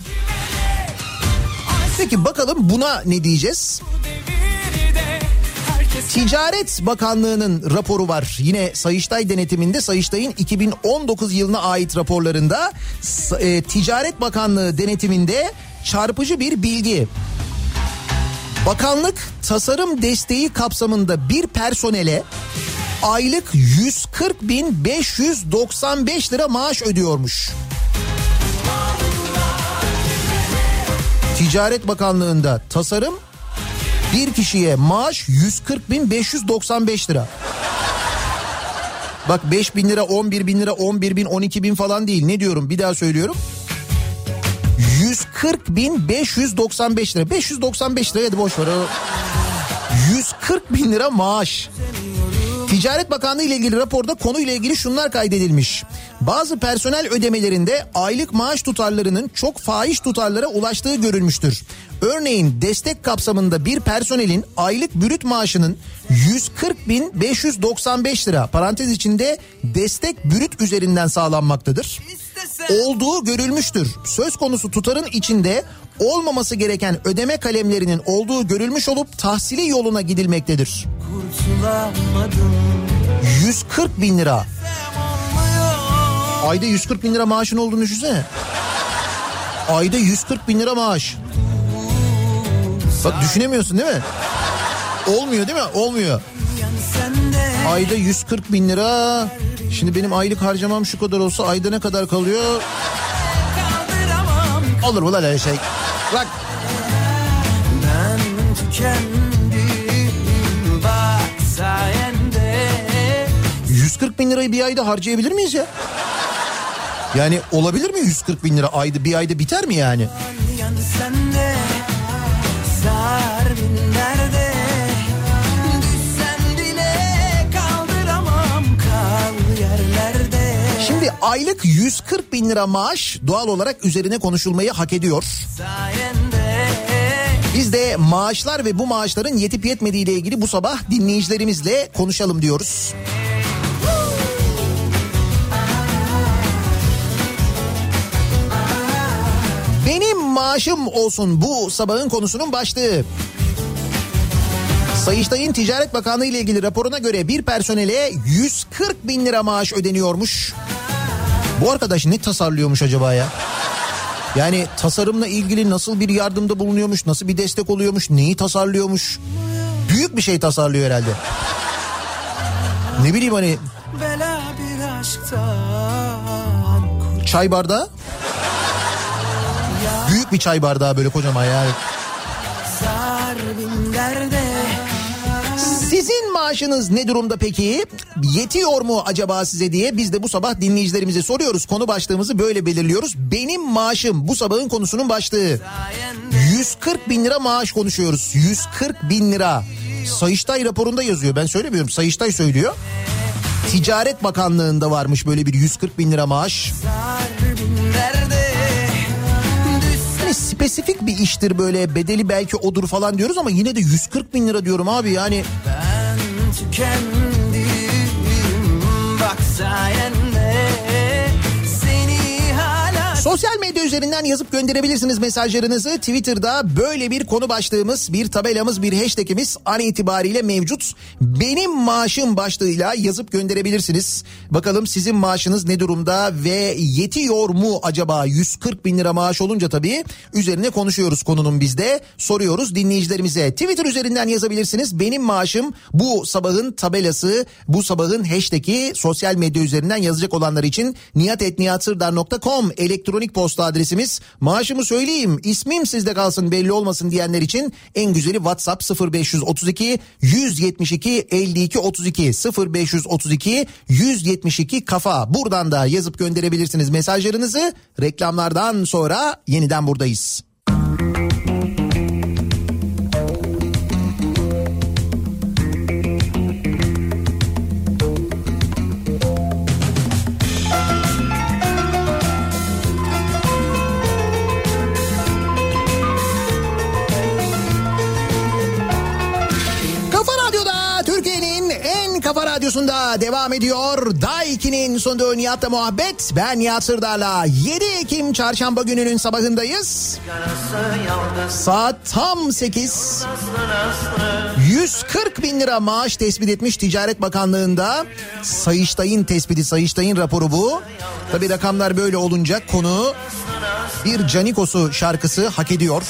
Peki bakalım buna ne diyeceğiz? Ticaret Bakanlığı'nın raporu var. Yine Sayıştay denetiminde Sayıştay'ın 2019 yılına ait raporlarında e, Ticaret Bakanlığı denetiminde çarpıcı bir bilgi. Bakanlık tasarım desteği kapsamında bir personele aylık 140 bin 595 lira maaş ödüyormuş. Ticaret Bakanlığı'nda tasarım bir kişiye maaş 140 bin 595 lira. Bak 5 bin lira 11 bin lira 11 bin 12 bin falan değil ne diyorum bir daha söylüyorum. 140 bin 595 lira 595 lira hadi boş ver. o. 140 bin lira maaş. Ticaret Bakanlığı ile ilgili raporda konuyla ilgili şunlar kaydedilmiş. Bazı personel ödemelerinde aylık maaş tutarlarının çok fahiş tutarlara ulaştığı görülmüştür. Örneğin destek kapsamında bir personelin aylık bürüt maaşının 140 bin 595 lira parantez içinde destek bürüt üzerinden sağlanmaktadır. Olduğu görülmüştür. Söz konusu tutarın içinde olmaması gereken ödeme kalemlerinin olduğu görülmüş olup tahsili yoluna gidilmektedir. Kurtulamadım 140 bin lira. Ayda 140 bin lira maaşın olduğunu düşünsene. Ayda 140 bin lira maaş. Bak düşünemiyorsun değil mi? Olmuyor değil mi? Olmuyor. Ayda 140 bin lira. Şimdi benim aylık harcamam şu kadar olsa ayda ne kadar kalıyor? Olur mu lan öyle şey? Bak Ben tükendim 140 bin lirayı bir ayda harcayabilir miyiz ya? Yani olabilir mi 140 bin lira ayda bir ayda biter mi yani? Şimdi aylık 140 bin lira maaş doğal olarak üzerine konuşulmayı hak ediyor. Sayende Biz de maaşlar ve bu maaşların yetip yetmediği ile ilgili bu sabah dinleyicilerimizle konuşalım diyoruz. Benim maaşım olsun bu sabahın konusunun başlığı. Sayıştay'ın Ticaret Bakanlığı ile ilgili raporuna göre bir personele 140 bin lira maaş ödeniyormuş. Bu arkadaş ne tasarlıyormuş acaba ya? Yani tasarımla ilgili nasıl bir yardımda bulunuyormuş, nasıl bir destek oluyormuş, neyi tasarlıyormuş? Büyük bir şey tasarlıyor herhalde. Ne bileyim hani Çay bardağı? Büyük bir çay bardağı böyle kocaman yani. Sizin maaşınız ne durumda peki? Yetiyor mu acaba size diye biz de bu sabah dinleyicilerimize soruyoruz. Konu başlığımızı böyle belirliyoruz. Benim maaşım bu sabahın konusunun başlığı. 140 bin lira maaş konuşuyoruz. 140 bin lira. Sayıştay raporunda yazıyor. Ben söylemiyorum. Sayıştay söylüyor. Ticaret Bakanlığı'nda varmış böyle bir 140 bin lira maaş. Hani spesifik bir iştir böyle bedeli belki odur falan diyoruz ama yine de 140 bin lira diyorum abi yani. Ben tükendim Bak sayende Sosyal medya üzerinden yazıp gönderebilirsiniz mesajlarınızı. Twitter'da böyle bir konu başlığımız, bir tabelamız, bir hashtagimiz an itibariyle mevcut. Benim maaşım başlığıyla yazıp gönderebilirsiniz. Bakalım sizin maaşınız ne durumda ve yetiyor mu acaba? 140 bin lira maaş olunca tabii üzerine konuşuyoruz konunun bizde. Soruyoruz dinleyicilerimize. Twitter üzerinden yazabilirsiniz. Benim maaşım bu sabahın tabelası, bu sabahın hashtag'i sosyal medya üzerinden yazacak olanlar için niyatetniyatsırdar.com elektronik posta adresimiz. Maaşımı söyleyeyim ismim sizde kalsın belli olmasın diyenler için en güzeli WhatsApp 0532 172 52 32 0532 172 kafa. Buradan da yazıp gönderebilirsiniz mesajlarınızı. Reklamlardan sonra yeniden buradayız. Radyosunda devam ediyor. Daiki'nin sunduğu Nihat'la muhabbet. Ben Nihat Sırdar'la 7 Ekim çarşamba gününün sabahındayız. Saat tam 8. 140 bin lira maaş tespit etmiş Ticaret Bakanlığı'nda. Sayıştay'ın tespiti, Sayıştay'ın raporu bu. Tabi rakamlar böyle olunca konu bir Canikos'u şarkısı hak ediyor.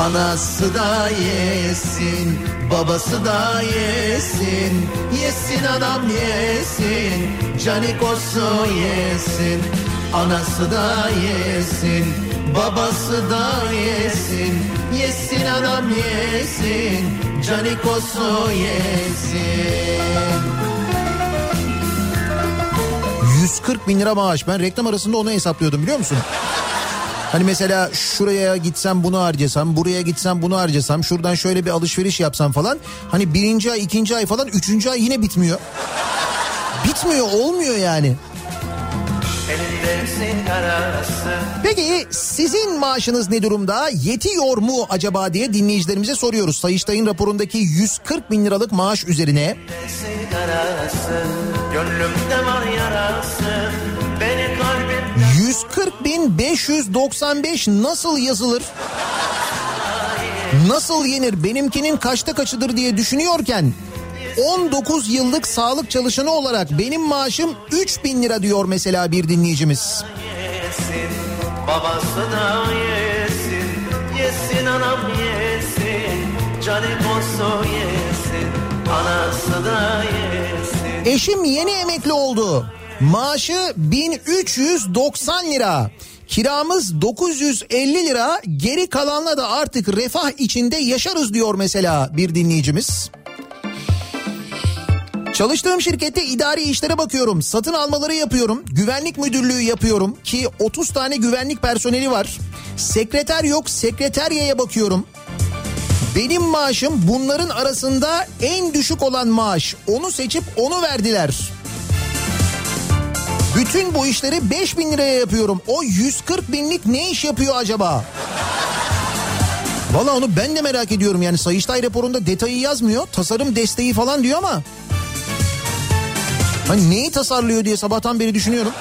Anası da yesin, babası da yesin. Yesin adam yesin, canikosu yesin. Anası da yesin, babası da yesin. Yesin adam yesin, canikosu yesin. 140 bin lira maaş. Ben reklam arasında onu hesaplıyordum biliyor musun? Hani mesela şuraya gitsem bunu harcasam, buraya gitsem bunu harcasam, şuradan şöyle bir alışveriş yapsam falan. Hani birinci ay, ikinci ay falan, üçüncü ay yine bitmiyor. Bitmiyor, olmuyor yani. Peki sizin maaşınız ne durumda? Yetiyor mu acaba diye dinleyicilerimize soruyoruz. Sayıştay'ın raporundaki 140 bin liralık maaş üzerine. Gönlümde var yarası 140 bin 595 nasıl yazılır? Nasıl yenir? Benimkinin kaçta kaçıdır diye düşünüyorken 19 yıllık sağlık çalışanı olarak benim maaşım 3 bin lira diyor mesela bir dinleyicimiz. yesin Babası da yesin Yesin anam yesin Canikosu yesin Anası da yesin Eşim yeni emekli oldu. Maaşı 1390 lira. Kiramız 950 lira. Geri kalanla da artık refah içinde yaşarız diyor mesela bir dinleyicimiz. Çalıştığım şirkette idari işlere bakıyorum. Satın almaları yapıyorum. Güvenlik müdürlüğü yapıyorum ki 30 tane güvenlik personeli var. Sekreter yok, sekreteryaya bakıyorum. Benim maaşım bunların arasında en düşük olan maaş. Onu seçip onu verdiler. Bütün bu işleri 5 bin liraya yapıyorum. O 140 binlik ne iş yapıyor acaba? Valla onu ben de merak ediyorum. Yani Sayıştay raporunda detayı yazmıyor. Tasarım desteği falan diyor ama. Hani neyi tasarlıyor diye sabahtan beri düşünüyorum.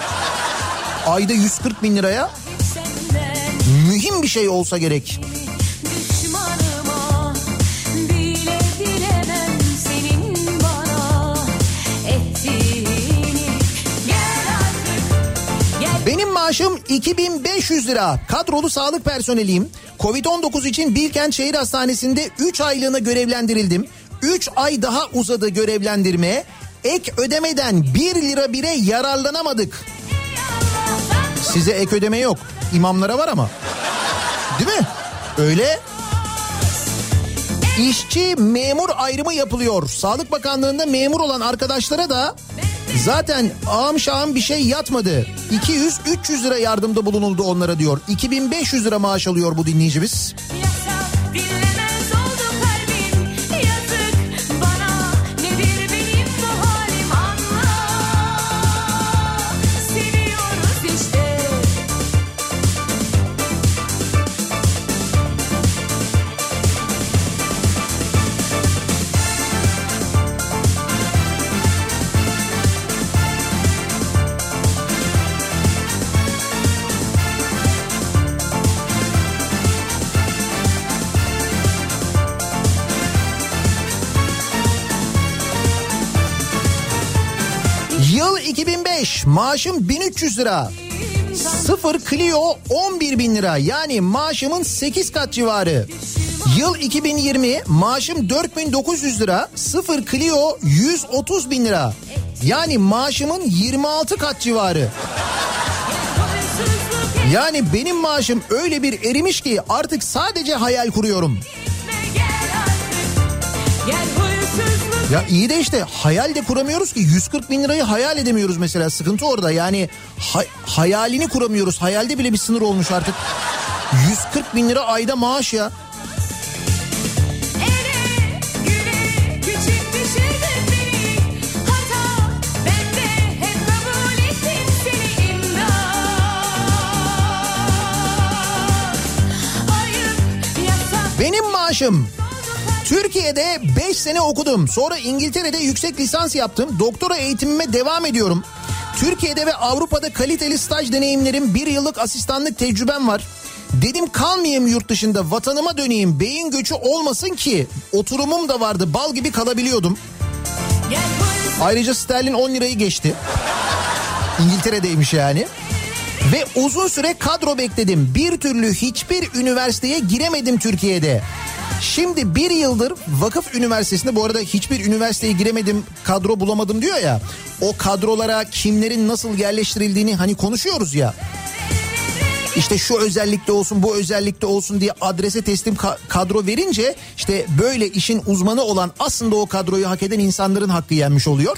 Ayda 140 bin liraya. Mühim bir şey olsa gerek. Maaşım 2500 lira. Kadrolu sağlık personeliyim. Covid-19 için Bilkent Şehir Hastanesi'nde 3 aylığına görevlendirildim. 3 ay daha uzadı görevlendirme. ek ödemeden 1 lira bile yararlanamadık. Size ek ödeme yok. İmamlara var ama. Değil mi? Öyle. İşçi memur ayrımı yapılıyor. Sağlık Bakanlığı'nda memur olan arkadaşlara da zaten ağam şahım bir şey yatmadı. 200-300 lira yardımda bulunuldu onlara diyor. 2500 lira maaş alıyor bu dinleyicimiz. Yasak maaşım 1300 lira. Sıfır Clio 11 bin lira yani maaşımın 8 kat civarı. Yıl 2020 maaşım 4900 lira. Sıfır Clio 130 bin lira. Yani maaşımın 26 kat civarı. Yani benim maaşım öyle bir erimiş ki artık sadece hayal kuruyorum. Gel artık Gel Ya iyi de işte hayal de kuramıyoruz ki 140 bin lirayı hayal edemiyoruz mesela. Sıkıntı orada. Yani hay- hayalini kuramıyoruz. Hayalde bile bir sınır olmuş artık. 140 bin lira ayda maaş ya. Benim maaşım Türkiye'de 5 sene okudum sonra İngiltere'de yüksek lisans yaptım doktora eğitimime devam ediyorum Türkiye'de ve Avrupa'da kaliteli staj deneyimlerim bir yıllık asistanlık tecrübem var. Dedim kalmayayım yurt dışında vatanıma döneyim beyin göçü olmasın ki oturumum da vardı bal gibi kalabiliyordum. Ayrıca sterlin 10 lirayı geçti. İngiltere'deymiş yani. Ve uzun süre kadro bekledim. Bir türlü hiçbir üniversiteye giremedim Türkiye'de. Şimdi bir yıldır vakıf üniversitesinde bu arada hiçbir üniversiteye giremedim kadro bulamadım diyor ya. O kadrolara kimlerin nasıl yerleştirildiğini hani konuşuyoruz ya. İşte şu özellikte olsun bu özellikte olsun diye adrese teslim ka- kadro verince işte böyle işin uzmanı olan aslında o kadroyu hak eden insanların hakkı yenmiş oluyor.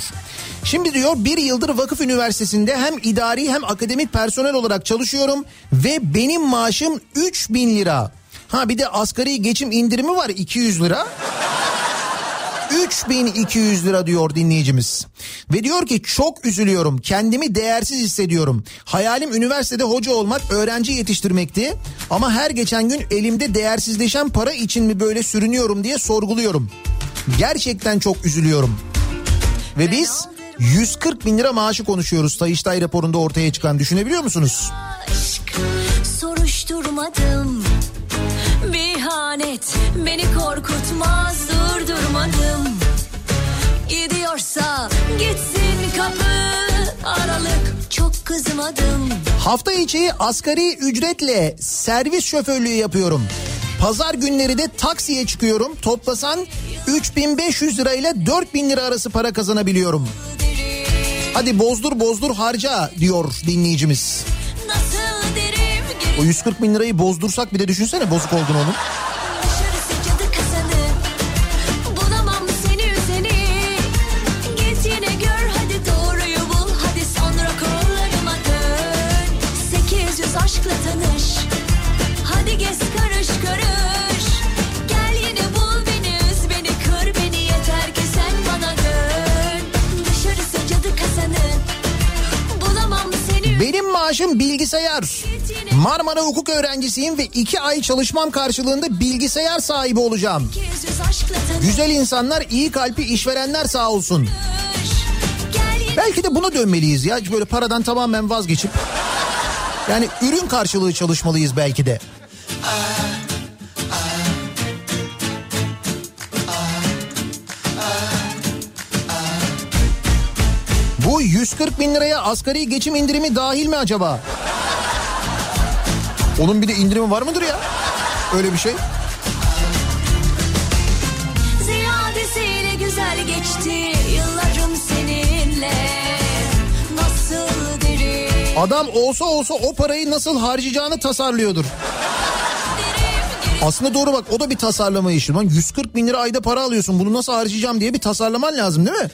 Şimdi diyor bir yıldır vakıf üniversitesinde hem idari hem akademik personel olarak çalışıyorum ve benim maaşım 3000 lira. Ha bir de asgari geçim indirimi var 200 lira. 3200 lira diyor dinleyicimiz. Ve diyor ki çok üzülüyorum. Kendimi değersiz hissediyorum. Hayalim üniversitede hoca olmak, öğrenci yetiştirmekti. Ama her geçen gün elimde değersizleşen para için mi böyle sürünüyorum diye sorguluyorum. Gerçekten çok üzülüyorum. Ve biz 140 bin lira maaşı konuşuyoruz Sayıştay raporunda ortaya çıkan düşünebiliyor musunuz? aşk Soruşturmadım Bir hanet beni korkutmaz durdurmadım Gidiyorsa gitsin kapı aralık Çok kızmadım Hafta içi asgari ücretle servis şoförlüğü yapıyorum. Pazar günleri de taksiye çıkıyorum. Toplasan 3500 lira ile 4000 lira arası para kazanabiliyorum. Hadi bozdur bozdur harca diyor dinleyicimiz. O 140 bin lirayı bozdursak bir de düşünsene bozuk olduğunu onun. Bilgisayar. Marmara hukuk öğrencisiyim ve iki ay çalışmam karşılığında bilgisayar sahibi olacağım. 800 aşkla tanış Güzel insanlar, iyi kalpli işverenler sağ olsun. Belki de buna dönmeliyiz ya. Böyle paradan tamamen vazgeçip. Yani ürün karşılığı çalışmalıyız belki de. Bu 140 bin liraya asgari geçim indirimi dahil mi acaba? Onun bir de indirimi var mıdır ya? Öyle bir şey. Ziyadesiyle güzel geçti yıllarım seninle. Adam olsa olsa o parayı nasıl harcayacağını tasarlıyordur. Aslında doğru bak o da bir tasarlama işi. Lan 140 bin lira ayda para alıyorsun bunu nasıl harcayacağım diye bir tasarlaman lazım değil mi?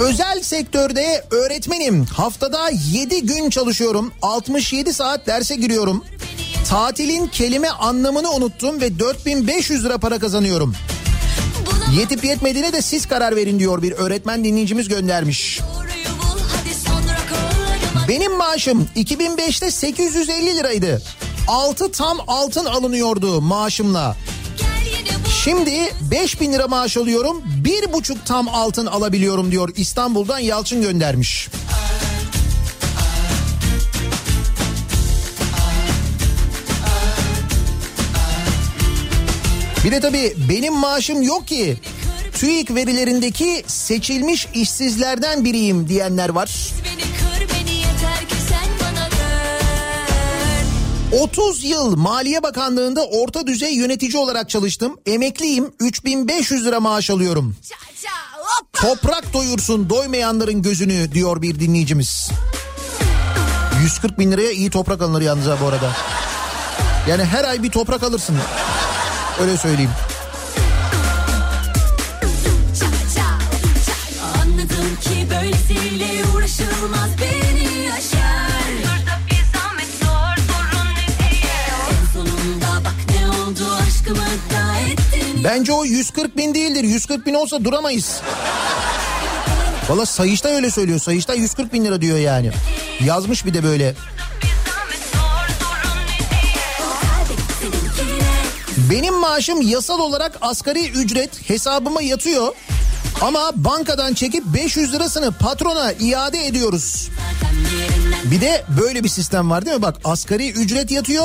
Özel sektörde öğretmenim. Haftada 7 gün çalışıyorum. 67 saat derse giriyorum. Tatilin kelime anlamını unuttum ve 4500 lira para kazanıyorum. Yetip yetmediğine de siz karar verin diyor bir öğretmen dinleyicimiz göndermiş. Benim maaşım 2005'te 850 liraydı. 6 tam altın alınıyordu maaşımla. Şimdi 5000 lira maaş alıyorum. Bir buçuk tam altın alabiliyorum diyor İstanbul'dan Yalçın göndermiş. Bir de tabii benim maaşım yok ki. TÜİK verilerindeki seçilmiş işsizlerden biriyim diyenler var. 30 yıl Maliye Bakanlığı'nda orta düzey yönetici olarak çalıştım. Emekliyim 3500 lira maaş alıyorum. Ça ça hop Toprak doyursun doymayanların gözünü diyor bir dinleyicimiz. 140 bin liraya iyi toprak alınır yalnız ha bu arada. Yani her ay bir toprak alırsın. Öyle söyleyeyim. ça Anladım ki böylesiyle uğraşılmaz beni Bence o 140 bin değildir. 140 bin olsa duramayız. Valla Sayıştay öyle söylüyor. Sayıştay 140 bin lira diyor yani. Yazmış bir de böyle. Benim maaşım yasal olarak asgari ücret hesabıma yatıyor. Ama bankadan çekip 500 lirasını patrona iade ediyoruz. Bir de böyle bir sistem var değil mi? Bak asgari ücret yatıyor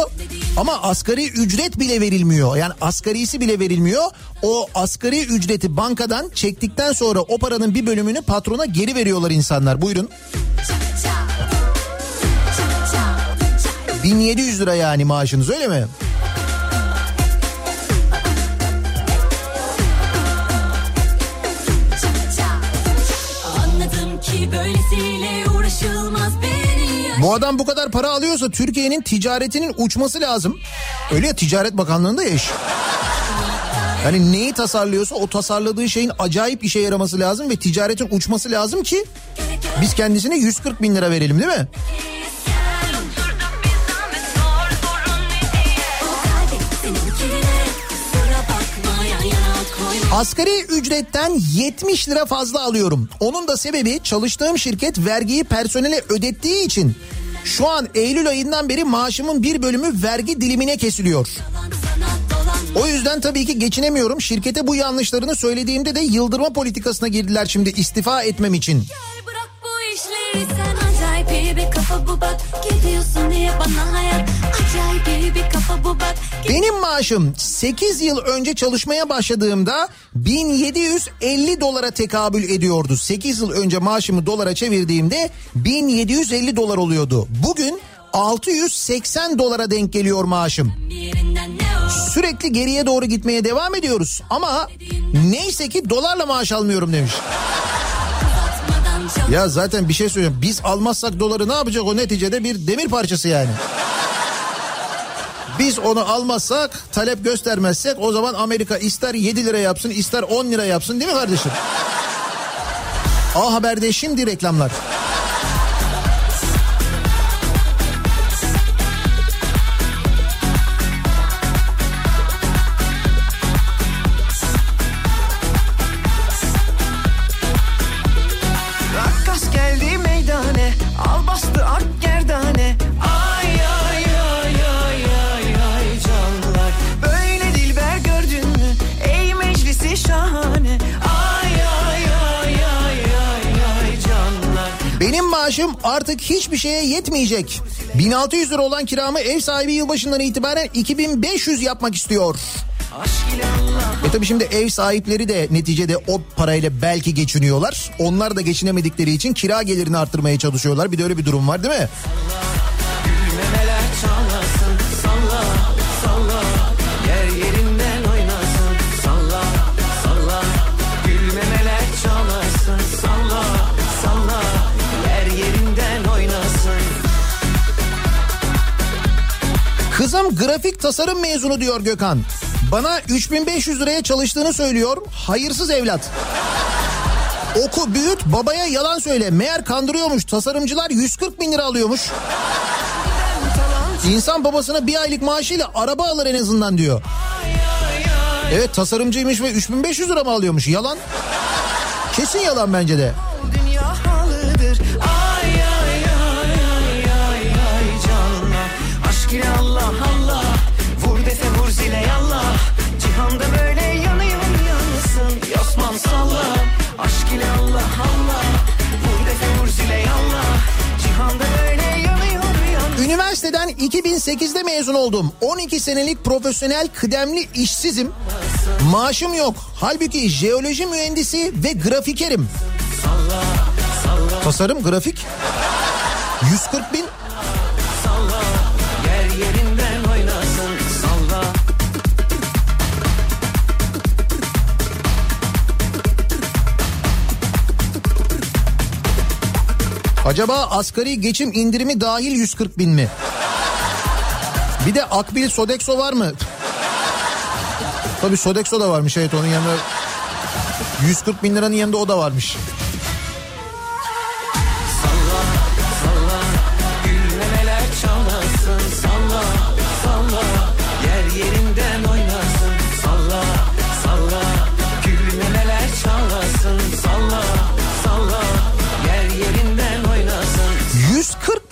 ama asgari ücret bile verilmiyor. Yani asgarisi bile verilmiyor. O asgari ücreti bankadan çektikten sonra o paranın bir bölümünü patrona geri veriyorlar insanlar. Buyurun. 1700 lira yani maaşınız öyle mi? Bu adam bu kadar para alıyorsa Türkiye'nin ticaretinin uçması lazım. Öyle ya Ticaret Bakanlığı'nda ya iş. Yani neyi tasarlıyorsa o tasarladığı şeyin acayip işe yaraması lazım ve ticaretin uçması lazım ki biz kendisine 140 bin lira verelim değil mi? Asgari ücretten 70 lira fazla alıyorum. Onun da sebebi çalıştığım şirket vergiyi personele ödettiği için şu an Eylül ayından beri maaşımın bir bölümü vergi dilimine kesiliyor. O yüzden tabii ki geçinemiyorum. Şirkete bu yanlışlarını söylediğimde de yıldırma politikasına girdiler şimdi istifa etmem için. Gel bırak bu işleri sen acayip bir kafa bu bak Gidiyorsun diye bana hayat Benim maaşım 8 yıl önce çalışmaya başladığımda 1750 dolara tekabül ediyordu. 8 yıl önce maaşımı dolara çevirdiğimde 1750 dolar oluyordu. Bugün 680 dolara denk geliyor maaşım. Sürekli geriye doğru gitmeye devam ediyoruz ama neyse ki dolarla maaş almıyorum demiş. Ya zaten bir şey söyleyeyim. Biz almazsak doları ne yapacak o neticede bir demir parçası yani. Biz onu almazsak talep göstermezsek o zaman Amerika ister 7 lira yapsın ister 10 lira yapsın değil mi kardeşim? A Haber'de şimdi reklamlar. Maaşım artık hiçbir şeye yetmeyecek. 1600 lira olan kiramı ev sahibi yılbaşından itibaren 2500 yapmak istiyor. E tabi şimdi ev sahipleri de neticede o parayla belki geçiniyorlar. Onlar da geçinemedikleri için kira gelirini arttırmaya çalışıyorlar. Bir de öyle bir durum var değil mi? Kızım grafik tasarım mezunu diyor Gökhan. Bana 3500 liraya çalıştığını söylüyor. Hayırsız evlat. Oku büyüt babaya yalan söyle. Meğer kandırıyormuş. Tasarımcılar 140 bin lira alıyormuş. İnsan babasına bir aylık maaşıyla araba alır en azından diyor. Evet tasarımcıymış ve 3500 lira mı alıyormuş? Yalan. Kesin yalan bence de. Aşk ile Allah Allah Vur dese vur zile yallah Cihanda böyle yanıyor yansın Üniversiteden 2008'de mezun oldum. 12 senelik profesyonel kıdemli işsizim. Maaşım yok. Halbuki jeoloji mühendisi ve grafikerim. Tasarım, grafik. 140 bin. Acaba asgari geçim indirimi dahil 140 bin mi? Bir de Akbil Sodexo var mı? Tabii Sodexo da varmış evet onun yanında 140 bin liranın yanında o da varmış. Çalasın salla salla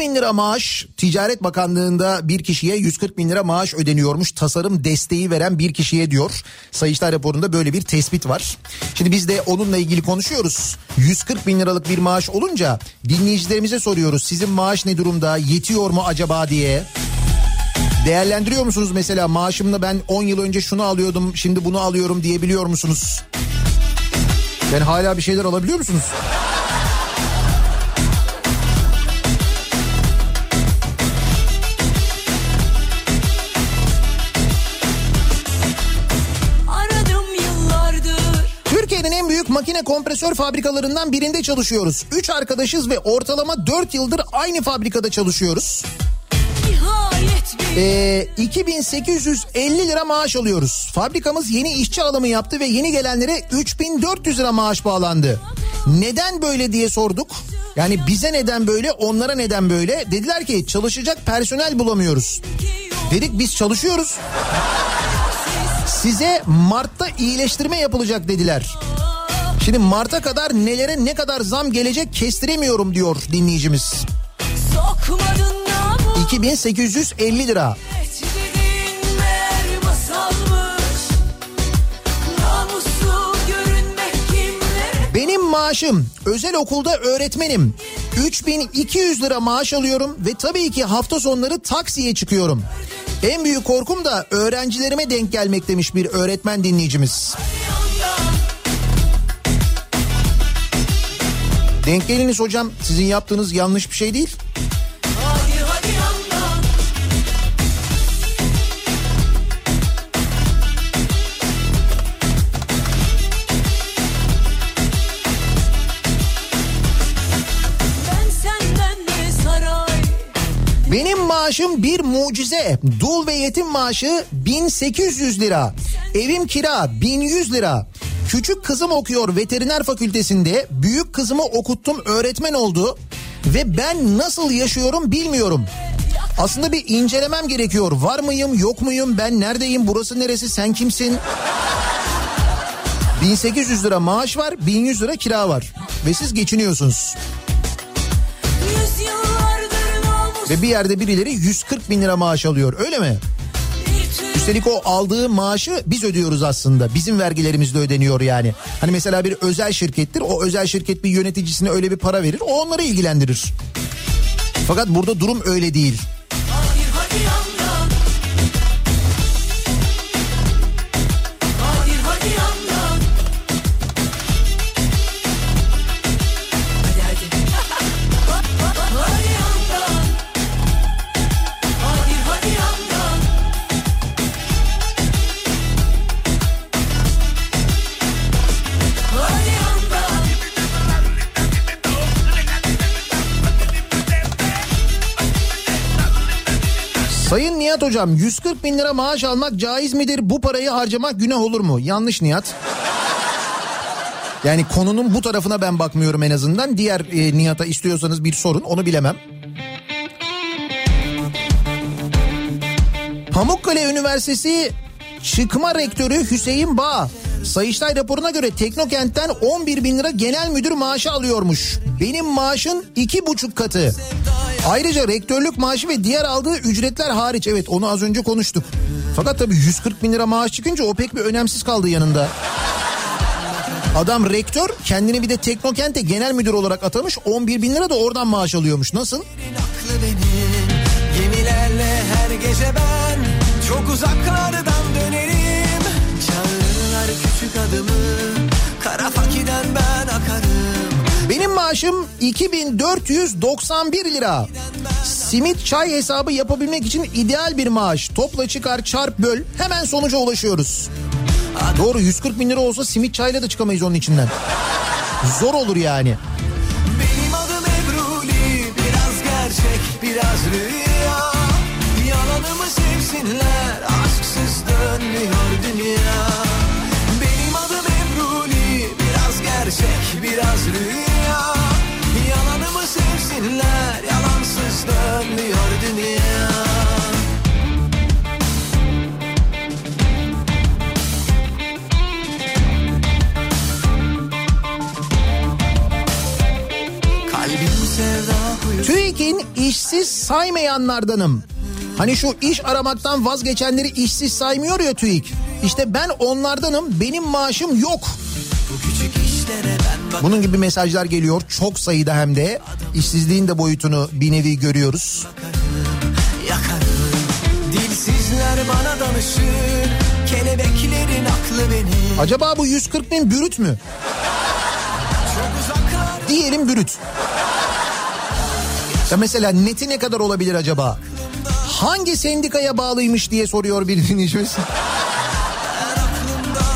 bin lira maaş Ticaret Bakanlığı'nda bir kişiye 140 bin lira maaş ödeniyormuş tasarım desteği veren bir kişiye diyor. Sayıştay raporunda böyle bir tespit var. Şimdi biz de onunla ilgili konuşuyoruz. 140 bin liralık bir maaş olunca dinleyicilerimize soruyoruz. Sizin maaş ne durumda yetiyor mu acaba diye. Değerlendiriyor musunuz mesela maaşımla ben 10 yıl önce şunu alıyordum şimdi bunu alıyorum diyebiliyor musunuz? Yani hala bir şeyler alabiliyor musunuz? Makine kompresör fabrikalarından birinde çalışıyoruz. Üç arkadaşız ve ortalama 4 yıldır aynı fabrikada çalışıyoruz. Ee, 2850 lira maaş alıyoruz. Fabrikamız yeni işçi alımı yaptı ve yeni gelenlere 3400 lira maaş bağlandı. Neden böyle diye sorduk. Yani bize neden böyle onlara neden böyle? Dediler ki çalışacak personel bulamıyoruz. Dedik biz çalışıyoruz. Size Mart'ta iyileştirme yapılacak dediler. Şimdi Mart'a kadar nelere ne kadar zam gelecek kestiremiyorum diyor dinleyicimiz. sokmadın namus 2850 lira. Benim maaşım özel okulda öğretmenim. 3200 lira maaş alıyorum ve tabii ki hafta sonları taksiye çıkıyorum. En büyük korkum da öğrencilerime denk gelmek demiş bir öğretmen dinleyicimiz. Denk geliniz hocam sizin yaptığınız yanlış bir şey değil. Hadi hadi Benim maaşım bir mucize. Dul ve yetim maaşı 1800 lira. Evim kira 1100 lira. Küçük kızım okuyor veteriner fakültesinde. Büyük kızımı okuttum öğretmen oldu. Ve ben nasıl yaşıyorum bilmiyorum. Aslında bir incelemem gerekiyor. Var mıyım yok muyum ben neredeyim burası neresi sen kimsin? 1800 lira maaş var 1100 lira kira var. Ve siz geçiniyorsunuz. Ve bir yerde birileri 140 bin lira maaş alıyor öyle mi? Üstelik o aldığı maaşı biz ödüyoruz aslında. Bizim vergilerimizle ödeniyor yani. Hani mesela bir özel şirkettir. O özel şirket bir yöneticisine öyle bir para verir. O onları ilgilendirir. Fakat burada durum öyle değil. Sayın Nihat Hocam 140 bin lira maaş almak caiz midir? Bu parayı harcamak günah olur mu? Yanlış Nihat. Yani konunun bu tarafına ben bakmıyorum en azından. Diğer e, Nihat'a istiyorsanız bir sorun onu bilemem. Pamukkale Üniversitesi çıkma rektörü Hüseyin Bağ. Sayıştay raporuna göre Teknokent'ten 11 bin lira genel müdür maaşı alıyormuş. Benim maaşın iki buçuk katı. Ayrıca rektörlük maaşı ve diğer aldığı ücretler hariç evet onu az önce konuştuk. Fakat tabii 140 bin lira maaş çıkınca o pek bir önemsiz kaldı yanında. Adam rektör kendini bir de Teknokent'e genel müdür olarak atamış 11 bin lira da oradan maaş alıyormuş. Nasıl? benim her gece ben Çok uzaklardan dönerim küçük adımı Kara fakiden ben akarım Benim maaşım 2491 lira. Simit çay hesabı yapabilmek için ideal bir maaş. Topla çıkar çarp böl hemen sonuca ulaşıyoruz. Doğru 140 bin lira olsa simit çayla da çıkamayız onun içinden. Zor olur yani. İşsiz saymayanlardanım. Hani şu iş aramaktan vazgeçenleri işsiz saymıyor ya TÜİK. İşte ben onlardanım benim maaşım yok. Bunun gibi mesajlar geliyor çok sayıda hem de işsizliğin de boyutunu bir nevi görüyoruz. yakarım Dilsizler bana danışır Kelebeklerin aklı benim Acaba bu 140 bin bürüt mü? Diyelim bürüt. Ya mesela neti ne kadar olabilir acaba? Hangi sendikaya bağlıymış diye soruyor bir dinleyicimiz.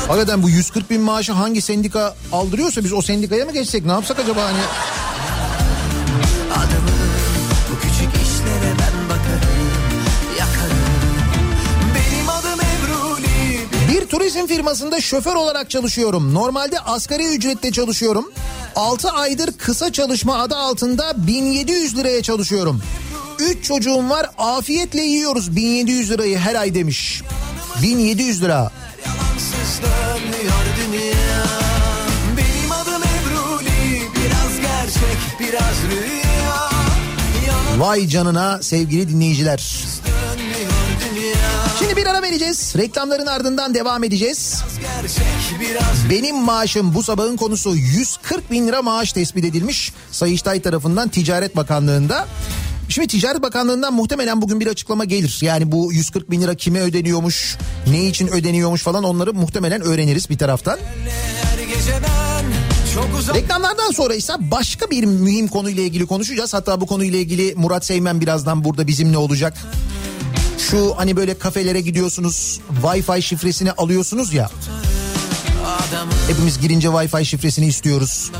Hakikaten bu 140 bin maaşı hangi sendika aldırıyorsa biz o sendikaya mı geçsek ne yapsak acaba hani? adımı Bu küçük işlere ben bakarım Yakarım Benim adım Ebruli Bir turizm firmasında şoför olarak çalışıyorum. Normalde asgari ücretle çalışıyorum. 6 aydır kısa çalışma adı altında 1700 liraya çalışıyorum. 3 çocuğum var afiyetle yiyoruz 1700 lirayı her ay demiş. 1700 lira. Benim adım Ebruli Biraz gerçek biraz rüya Vay canına sevgili dinleyiciler. Bir ara vereceğiz. Reklamların ardından devam edeceğiz. Benim maaşım bu sabahın konusu 140 bin lira maaş tespit edilmiş. Sayıştay tarafından Ticaret Bakanlığı'nda. Şimdi Ticaret Bakanlığı'ndan muhtemelen bugün bir açıklama gelir. Yani bu 140 bin lira kime ödeniyormuş, ne için ödeniyormuş falan onları muhtemelen öğreniriz bir taraftan. Reklamlardan sonra ise başka bir mühim konuyla ilgili konuşacağız. Hatta bu konuyla ilgili Murat Seymen birazdan burada bizimle olacak. Şu hani böyle kafelere gidiyorsunuz Wi-Fi şifresini alıyorsunuz ya. Hepimiz girince Wi-Fi şifresini istiyoruz.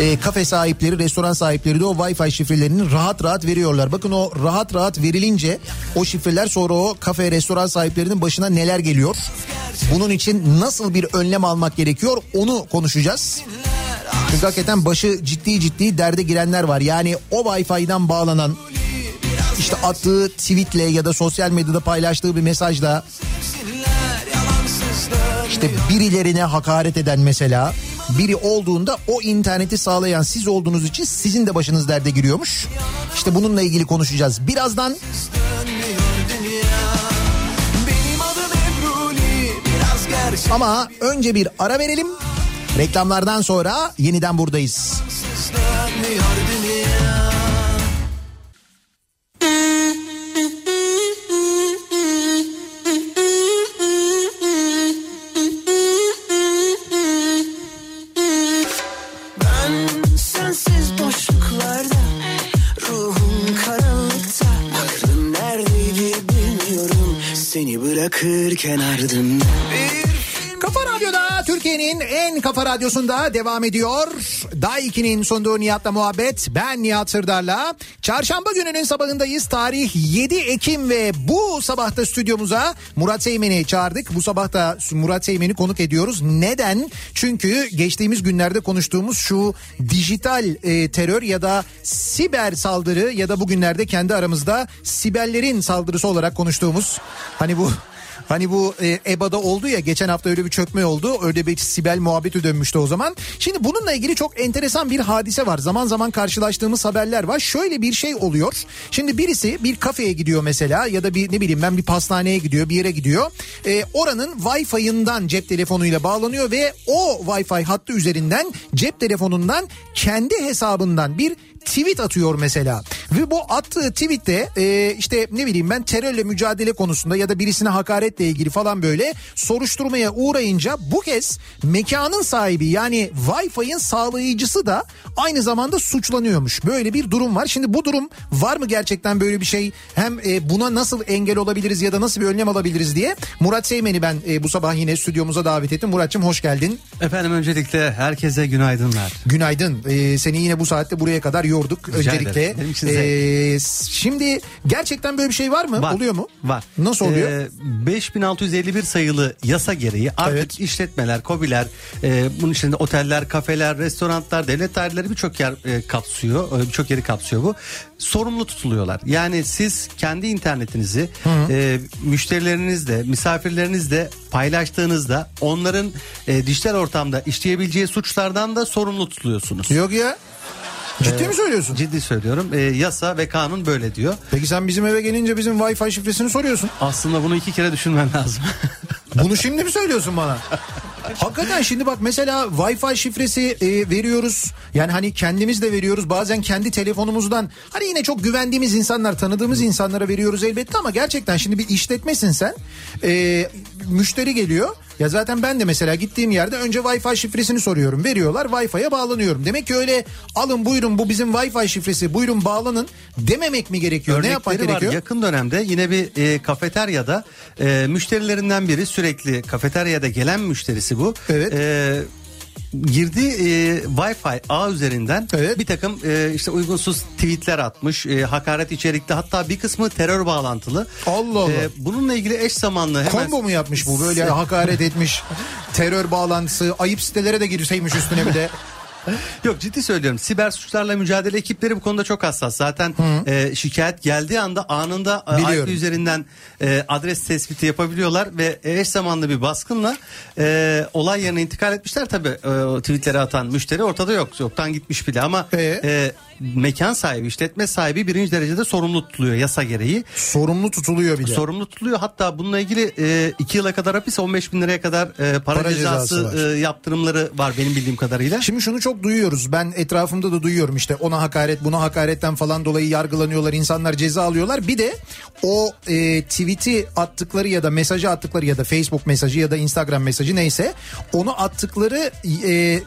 E, kafe sahipleri, restoran sahipleri de o Wi-Fi şifrelerini rahat rahat veriyorlar. Bakın o rahat rahat verilince o şifreler sonra o kafe, restoran sahiplerinin başına neler geliyor? Bunun için nasıl bir önlem almak gerekiyor onu konuşacağız. Çünkü hakikaten başı ciddi ciddi derde girenler var. Yani o Wi-Fi'den bağlanan işte attığı tweetle ya da sosyal medyada paylaştığı bir mesajla işte birilerine hakaret eden mesela biri olduğunda o interneti sağlayan siz olduğunuz için sizin de başınız derde giriyormuş. İşte bununla ilgili konuşacağız. Birazdan ama önce bir ara verelim. Reklamlardan sonra yeniden buradayız. dönmüyor bırakırken ardımda Kafa Radyo'da Türkiye'nin en kafa radyosunda devam ediyor. Day 2'nin sunduğu Nihat'la muhabbet. Ben Nihat Sırdar'la. Çarşamba gününün sabahındayız. Tarih 7 Ekim ve bu sabahta stüdyomuza Murat Seymen'i çağırdık. Bu sabahta Murat Seymen'i konuk ediyoruz. Neden? Çünkü geçtiğimiz günlerde konuştuğumuz şu dijital e, terör ya da siber saldırı ya da bugünlerde kendi aramızda siberlerin saldırısı olarak konuştuğumuz hani bu Hani bu e, EBA'da oldu ya geçen hafta öyle bir çökme oldu. Öyle bir Sibel muhabbeti dönmüştü o zaman. Şimdi bununla ilgili çok enteresan bir hadise var. Zaman zaman karşılaştığımız haberler var. Şöyle bir şey oluyor. Şimdi birisi bir kafeye gidiyor mesela ya da bir ne bileyim ben bir pastaneye gidiyor bir yere gidiyor. E, oranın Wi-Fi'ından cep telefonuyla bağlanıyor ve o Wi-Fi hattı üzerinden cep telefonundan kendi hesabından bir tweet atıyor mesela. Ve bu attığı tweette e, işte ne bileyim ben terörle mücadele konusunda ya da birisine hakaretle ilgili falan böyle soruşturmaya uğrayınca bu kez mekanın sahibi yani Wi-Fi'nin sağlayıcısı da aynı zamanda suçlanıyormuş. Böyle bir durum var. Şimdi bu durum var mı gerçekten böyle bir şey? Hem e, buna nasıl engel olabiliriz ya da nasıl bir önlem alabiliriz diye Murat Seymen'i ben e, bu sabah yine stüdyomuza davet ettim. Muratçım hoş geldin. Efendim öncelikle herkese günaydınlar. Günaydın. Ee, seni yine bu saatte buraya kadar yorduk Rica öncelikle. ederim. Benim için Ee, şimdi gerçekten böyle bir şey var mı? Var. Oluyor mu? Var. Nasıl oluyor? Ee, 5651 sayılı yasa gereği artık Evet. işletmeler, kobiler, e, bunun içinde oteller, kafeler, restoranlar, devlet daireleri birçok yer e, kapsıyor. e, Birçok yeri kapsıyor bu. Sorumlu tutuluyorlar. Yani siz kendi internetinizi e, müşterilerinizle, misafirlerinizle paylaştığınızda onların e, dijital ortamda işleyebileceği suçlardan da sorumlu tutuluyorsunuz. Yok ya. Ciddi mi söylüyorsun? Ciddi söylüyorum. E, yasa ve kanun böyle diyor. Peki sen bizim eve gelince bizim Wi-Fi şifresini soruyorsun. Aslında bunu iki kere düşünmen lazım. Bunu şimdi mi söylüyorsun bana? Hakikaten şimdi bak mesela Wi-Fi şifresi e, veriyoruz. Yani hani kendimiz de veriyoruz. Bazen kendi telefonumuzdan hani yine çok güvendiğimiz insanlar, tanıdığımız insanlara veriyoruz elbette ama gerçekten şimdi bir işletmesin sen. E, müşteri geliyor. Ya zaten ben de mesela gittiğim yerde önce Wi-Fi şifresini soruyorum. Veriyorlar Wi-Fi'ye bağlanıyorum. Demek ki öyle alın buyurun bu bizim Wi-Fi şifresi buyurun bağlanın dememek mi gerekiyor? ne yapmak Örnekleri var. gerekiyor? Yakın dönemde yine bir e, kafeteryada e, müşterilerinden biri sürekli kafeteryada gelen müşterisi bu. Evet. E, girdiği e, Wi-Fi ağ üzerinden Evet. bir takım e, işte uygunsuz tweetler atmış, e, hakaret içerikli hatta bir kısmı terör bağlantılı. Allah Allah. E, bununla ilgili eş zamanlı hemen Combo mu yapmış bu böyle hakaret etmiş terör bağlantısı ayıp sitelere de girseymiş üstüne bir de. Yok ciddi söylüyorum. Siber suçlarla mücadele ekipleri bu konuda çok hassas. Zaten e, şikayet geldiği anda anında e, Biliyorum. IP üzerinden e, adres tespiti yapabiliyorlar ve eş zamanlı bir baskınla e, olay yerine intikal etmişler. Tabii e, tweetleri atan müşteri ortada yok. Yoktan gitmiş bile ama Ee? e, mekan sahibi, işletme sahibi birinci derecede sorumlu tutuluyor yasa gereği. Sorumlu tutuluyor bir de. Sorumlu tutuluyor. Hatta bununla ilgili 2 yıla kadar hapis 15 bin liraya kadar e, para, Para cezası cezası var. e, yaptırımları var benim bildiğim kadarıyla. Şimdi şunu çok duyuyoruz. Ben etrafımda da duyuyorum işte ona hakaret buna hakaretten falan dolayı yargılanıyorlar. insanlar ceza alıyorlar. Bir de o e, tweet'i attıkları ya da mesajı attıkları ya da Facebook mesajı ya da Instagram mesajı neyse onu attıkları e,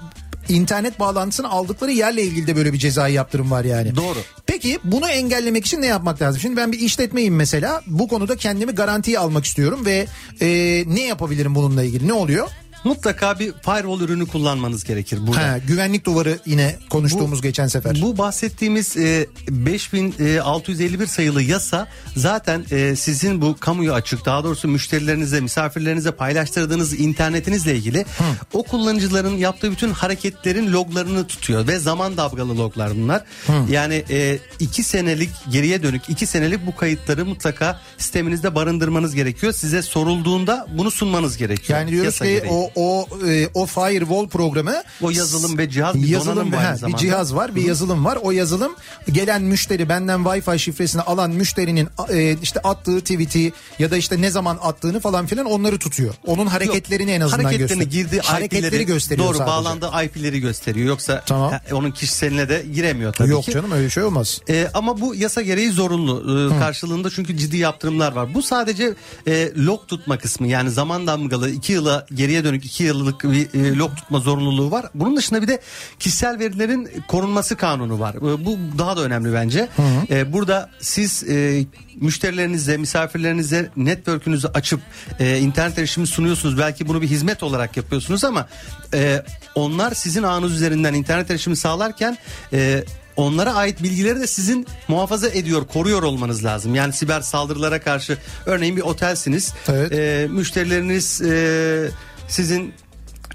internet bağlantısını aldıkları yerle ilgili de böyle bir cezai yaptırım var yani. Doğru. Peki bunu engellemek için ne yapmak lazım? Şimdi ben bir işletmeyim mesela. Bu konuda kendimi garantiye almak istiyorum ve e, ne yapabilirim bununla ilgili? Ne oluyor? Mutlaka bir firewall ürünü kullanmanız gerekir burada. Ha, güvenlik duvarı yine konuştuğumuz geçen sefer. Bu bahsettiğimiz e, 5651 sayılı yasa zaten e, sizin bu kamuya açık daha doğrusu müşterilerinize misafirlerinize paylaştırdığınız internetinizle ilgili o kullanıcıların yaptığı bütün hareketlerin loglarını tutuyor ve zaman dalgalı loglar bunlar. Yani e, iki senelik geriye dönük iki senelik bu kayıtları mutlaka sisteminizde barındırmanız gerekiyor. Size sorulduğunda bunu sunmanız gerekiyor. Yani diyoruz Yasa ki gereği. o o e, o firewall programı O yazılım ve cihaz bir yazılım ve- aynı bir cihaz var, bir yazılım var. O yazılım gelen müşteri benden Wi-Fi şifresini alan müşterinin e, işte attığı tweet'i ya da işte ne zaman attığını falan filan onları tutuyor. Onun hareketlerini en azından hareketlerini gösteriyor. girdi hareketleri IP'leri gösteriyor doğru sadece. bağlandığı IP'leri gösteriyor yoksa Tamam. onun kişiseline de giremiyor tabii Yok ki. canım öyle şey olmaz. Ee, ama bu yasa gereği zorunlu Ee, karşılığında çünkü ciddi yaptırımlar var. Bu sadece e, log tutma kısmı yani zaman damgalı iki yıla geriye dönük 42 yıllık bir e, log tutma zorunluluğu var. Bunun dışında bir de kişisel verilerin korunması kanunu var. E, Bu daha da önemli bence. E, burada siz e, müşterilerinize, misafirlerinize network'ünüzü açıp e, internet erişimi sunuyorsunuz. Belki bunu bir hizmet olarak yapıyorsunuz ama e, onlar sizin ağınız üzerinden internet erişimi sağlarken e, onlara ait bilgileri de sizin muhafaza ediyor, koruyor olmanız lazım. Yani siber saldırılara karşı örneğin bir otelsiniz. Evet. E, müşterileriniz e, sizin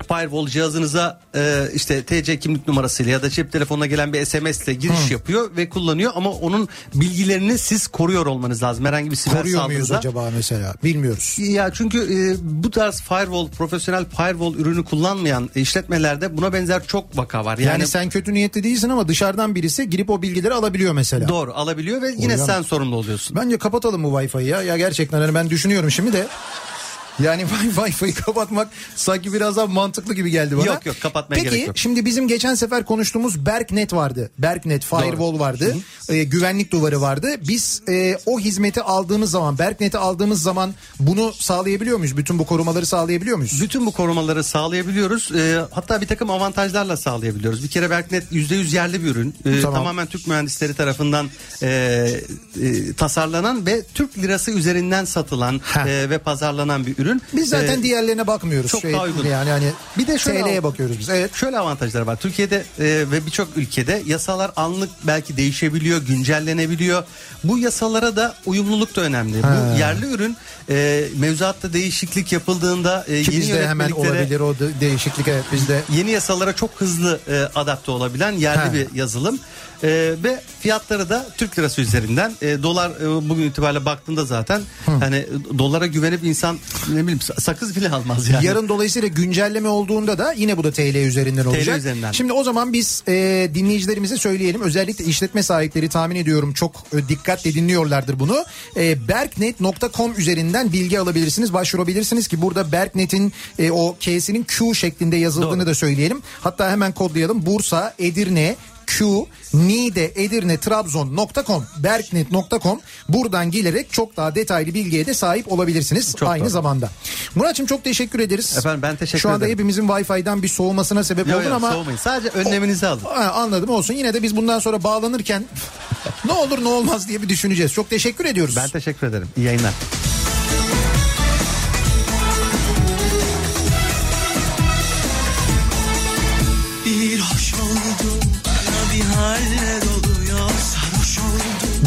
firewall cihazınıza e, işte TC kimlik numarasıyla ya da cep telefonuna gelen bir SMS ile giriş yapıyor ve kullanıyor ama onun bilgilerini siz koruyor olmanız lazım. Herhangi bir siber Koruyor muyuz acaba mesela? Bilmiyoruz. Ya çünkü e, bu tarz firewall, profesyonel firewall ürünü kullanmayan işletmelerde buna benzer çok vaka var. Yani, Yani, sen kötü niyetli değilsin ama dışarıdan birisi girip o bilgileri alabiliyor mesela. doğru alabiliyor ve yine Hocam- sen sorumlu oluyorsun. Bence kapatalım bu Wi-Fi'yi ya. Ya gerçekten hani ben düşünüyorum şimdi de. Yani Wi-Fi'yi kapatmak sanki biraz daha mantıklı gibi geldi bana. Yok, yok, kapatmaya Peki, gerek yok. şimdi bizim geçen sefer konuştuğumuz Berknet vardı. Berknet Firewall vardı. Ee, güvenlik duvarı vardı. Biz e, o hizmeti aldığımız zaman Berknet'i aldığımız zaman bunu sağlayabiliyor muyuz? Bütün bu korumaları sağlayabiliyor muyuz? Bütün bu korumaları sağlayabiliyoruz. E, hatta bir takım avantajlarla sağlayabiliyoruz. Bir kere Berknet %100 yerli bir ürün. E, Tamam. Tamamen Türk mühendisleri tarafından e, e, tasarlanan ve Türk lirası üzerinden satılan e, ve pazarlanan bir ürün. Biz zaten E, diğerlerine bakmıyoruz. çok daha uygun. Yani hani Bir de şöyle TL'ye bakıyoruz biz. Evet. Şöyle avantajları var. Türkiye'de e, ve birçok ülkede yasalar anlık belki değişebiliyor, güncellenebiliyor. Bu yasalara da uyumluluk da önemli. Bu yerli ürün e, mevzuatta değişiklik yapıldığında e, Ki yeni bizde hemen olabilir o de- değişiklik evet bizde. yeni yasalara çok hızlı e, adapte olabilen yerli Ha. bir yazılım. E, ve fiyatları da Türk lirası üzerinden e, dolar e, bugün itibariyle baktığında zaten hani dolara güvenip insan ne bileyim sa- sakız bile almaz yani. Yarın dolayısıyla güncelleme olduğunda da yine bu da TL üzerinden olacak. üzerinden. Şimdi o zaman biz e, dinleyicilerimize söyleyelim. Özellikle işletme sahipleri tahmin ediyorum çok e, dikkatle dinliyorlardır bunu. E, Berknet.com üzerinden bilgi alabilirsiniz, başvurabilirsiniz ki burada Berknet'in e, o K'sinin Q şeklinde yazıldığını Doğru. da söyleyelim. Hatta hemen kodlayalım. Bursa, Edirne, Q, Niğde, Edirne, Trabzon.com, Berknet.com buradan gelerek çok daha detaylı bilgiye de sahip olabilirsiniz Çok aynı doğru. zamanda. Muratçım çok teşekkür ederiz. Efendim ben teşekkür Şu anda ederim. hepimizin Wi-Fi'den bir soğumasına sebep Yok, oldun yok, ama soğumayın. Sadece önleminizi alın. Ha, anladım olsun. Yine de biz bundan sonra bağlanırken ne olur ne olmaz diye bir düşüneceğiz. Çok teşekkür ediyoruz. Ben teşekkür ederim. İyi yayınlar.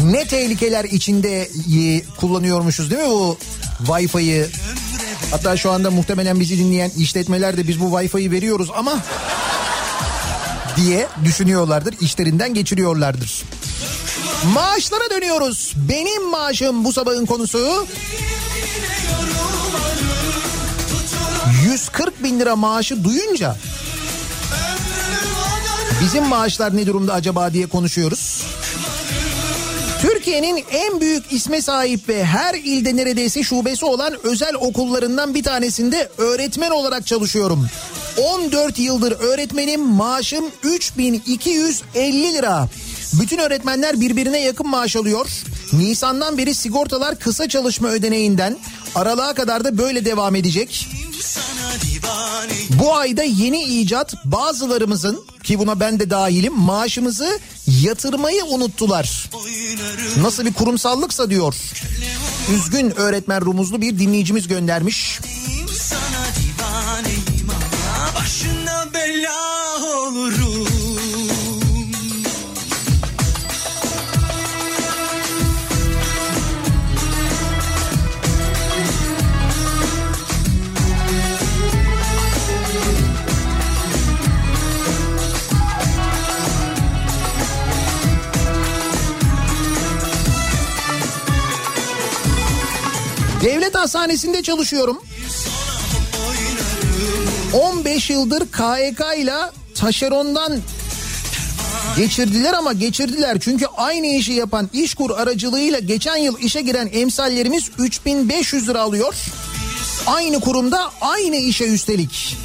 Ne tehlikeler içinde e, kullanıyormuşuz değil mi bu Wi-Fi'yi? Hatta şu anda muhtemelen bizi dinleyen işletmeler de biz bu Wi-Fi'yi veriyoruz ama diye düşünüyorlardır, işlerinden geçiriyorlardır. Maaşlara dönüyoruz. Benim maaşım bu sabahın konusu. 140 bin lira maaşı duyunca bizim maaşlar ne durumda acaba diye konuşuyoruz. Türkiye'nin en büyük isme sahip ve her ilde neredeyse şubesi olan özel okullarından bir tanesinde öğretmen olarak çalışıyorum. 14 yıldır öğretmenim maaşım 3250 lira. Bütün öğretmenler birbirine yakın maaş alıyor. Nisan'dan beri sigortalar kısa çalışma ödeneğinden aralığa kadar da böyle devam edecek. Bu ayda yeni icat bazılarımızın ki buna ben de dahilim maaşımızı yatırmayı unuttular. Nasıl bir kurumsallıksa diyor. Üzgün öğretmen rumuzlu bir dinleyicimiz göndermiş. Devlet hastanesinde çalışıyorum. 15 yıldır KYK ile taşerondan geçirdiler ama geçirdiler. Çünkü aynı işi yapan İşkur aracılığıyla geçen yıl işe giren emsallerimiz 3500 lira alıyor. Aynı kurumda aynı işe üstelik.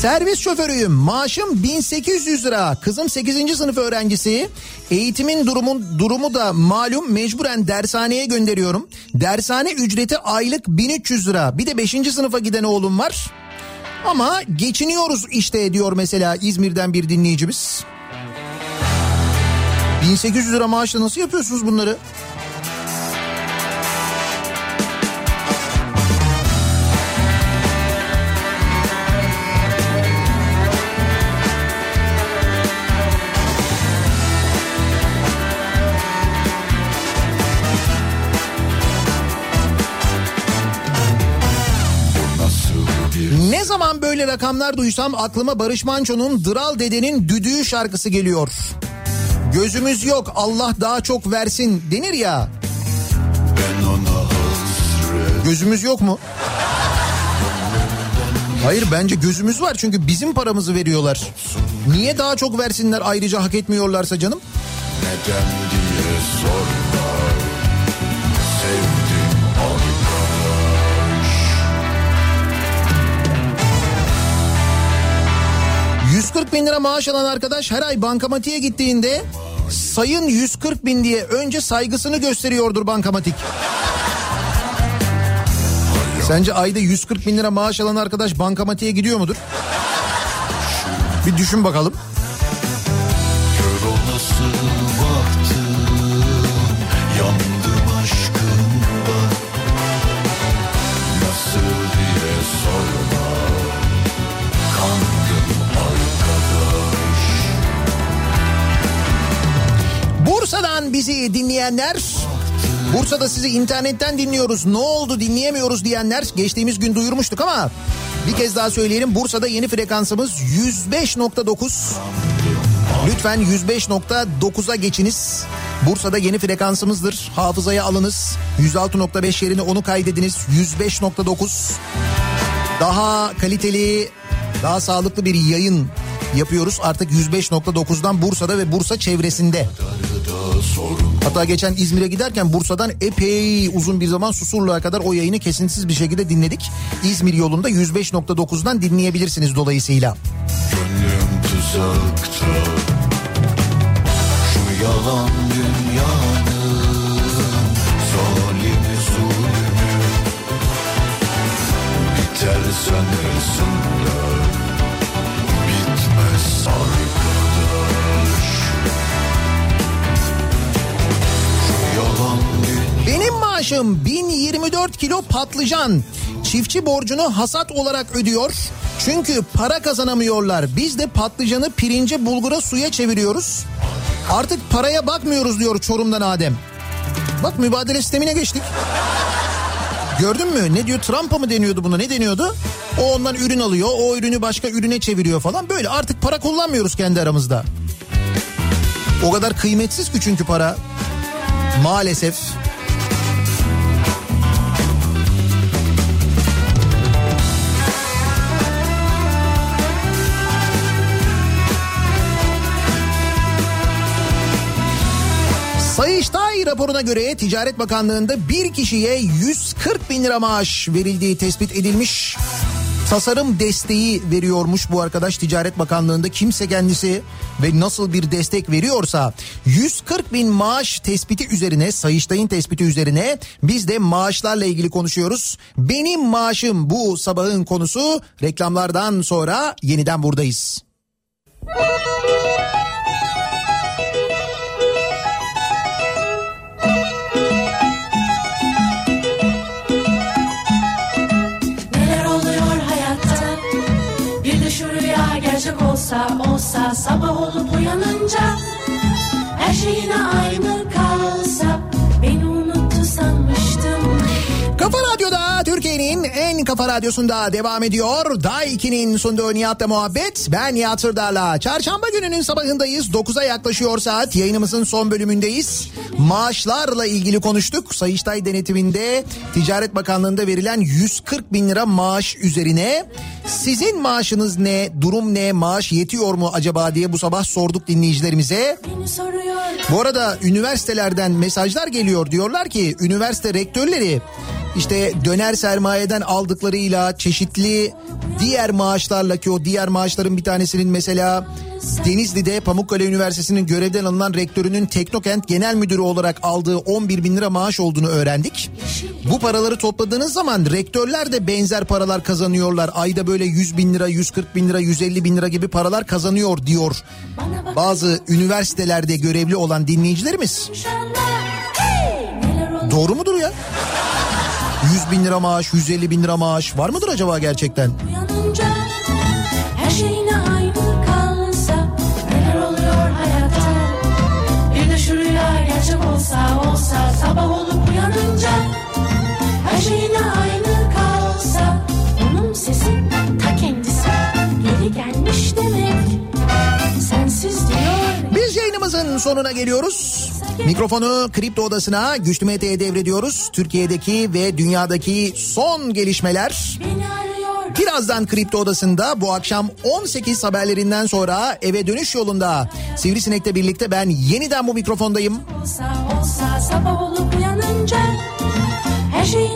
Servis şoförüyüm. Maaşım 1800 lira. Kızım 8. sınıf öğrencisi. Eğitimin durumun durumu da malum mecburen dershaneye gönderiyorum. Dershane ücreti aylık 1300 lira. Bir de 5. sınıfa giden oğlum var. Ama geçiniyoruz işte diyor mesela İzmir'den bir dinleyicimiz. 1800 lira maaşla nasıl yapıyorsunuz bunları? Böyle rakamlar duysam aklıma Barış Manço'nun Dıral Dede'nin Düdüğü şarkısı geliyor. Gözümüz yok Allah daha çok versin denir ya. Gözümüz yok mu? Hayır bence gözümüz var çünkü bizim paramızı veriyorlar. Niye daha çok versinler ayrıca hak etmiyorlarsa canım? Neden diye sorma 140 bin lira maaş alan arkadaş her ay bankamatiğe gittiğinde sayın 140 bin diye önce saygısını gösteriyordur bankamatik. Sence ayda 140 bin lira maaş alan arkadaş bankamatiğe gidiyor mudur? Bir düşün bakalım. Bizi dinleyenler Bursa'da sizi internetten dinliyoruz. Ne oldu dinleyemiyoruz diyenler geçtiğimiz gün duyurmuştuk ama bir kez daha söyleyelim. Bursa'da yeni frekansımız 105.9. Lütfen 105.9'a geçiniz. Bursa'da yeni frekansımızdır. Hafızaya alınız. 106.5 yerine onu kaydediniz. 105.9. Daha kaliteli, daha sağlıklı bir yayın yapıyoruz. Artık 105.9'dan Bursa'da ve Bursa çevresinde. Hatta geçen İzmir'e giderken Bursa'dan epey uzun bir zaman Susurluğa kadar o yayını kesintisiz bir şekilde dinledik. İzmir yolunda 105.9'dan dinleyebilirsiniz dolayısıyla. Gönlüm tuzakta Şu yalan dünyanın Zalimi zulmü Biter sanırsın da Bitmez arkadaş Benim maaşım 1024 kilo patlıcan. Çiftçi borcunu hasat olarak ödüyor. Çünkü para kazanamıyorlar. Biz de patlıcanı pirince, bulgura, suya çeviriyoruz. Artık paraya bakmıyoruz diyor Çorum'dan Adem. Bak mübadele sistemine geçtik. Gördün mü? Ne diyor? Trump'a mı deniyordu buna? Ne deniyordu? O ondan ürün alıyor. O ürünü başka ürüne çeviriyor falan. Böyle artık para kullanmıyoruz kendi aramızda. O kadar kıymetsiz ki çünkü para. Maalesef. Sayıştay raporuna göre Ticaret Bakanlığı'nda bir kişiye 140 bin lira maaş verildiği tespit edilmiş. Tasarım desteği veriyormuş bu arkadaş Ticaret Bakanlığı'nda kimse kendisi ve nasıl bir destek veriyorsa 140 bin maaş tespiti üzerine Sayıştay'ın tespiti üzerine biz de maaşlarla ilgili konuşuyoruz. Benim maaşım bu sabahın konusu reklamlardan sonra yeniden buradayız. Neler olsa Sabah olup uyanınca Her şey yine aynı kalsa Beni unuttu sanmıştım Kafa Radyo'da Türkiye'nin en kafa radyosunda devam ediyor. Day 2'nin sunduğu Nihat'la muhabbet. Ben Nihat Sırdar'la. Çarşamba gününün sabahındayız. 9'a yaklaşıyor saat. Yayınımızın son bölümündeyiz. Maaşlarla ilgili konuştuk. Sayıştay denetiminde Ticaret Bakanlığı'nda verilen 140 bin lira maaş üzerine sizin maaşınız ne, durum ne, maaş yetiyor mu acaba diye bu sabah sorduk dinleyicilerimize. Bu arada üniversitelerden mesajlar geliyor. Diyorlar ki üniversite rektörleri işte döner sermayeden aldıklarıyla çeşitli diğer maaşlarla ki o diğer maaşların bir tanesinin mesela Denizli'de Pamukkale Üniversitesi'nin görevden alınan rektörünün Teknokent Genel Müdürü olarak aldığı 11 bin lira maaş olduğunu öğrendik. Bu paraları topladığınız zaman rektörler de benzer paralar kazanıyorlar. Ayda böyle 100 bin lira, 140 bin lira, 150 bin lira gibi paralar kazanıyor diyor. Bazı üniversitelerde görevli olan dinleyicilerimiz. Doğru mudur ya? 100 bin lira maaş, 150 bin lira maaş var mıdır acaba gerçekten? Uyanınca sonuna geliyoruz. Mikrofonu Kripto Odası'na Güçlü Mete'ye devrediyoruz. Türkiye'deki ve dünyadaki son gelişmeler. Birazdan Kripto Odası'nda bu akşam 18 haberlerinden sonra eve dönüş yolunda Sivrisinek'le birlikte ben yeniden bu mikrofondayım. olsa olsa sabah olup uyanınca her şey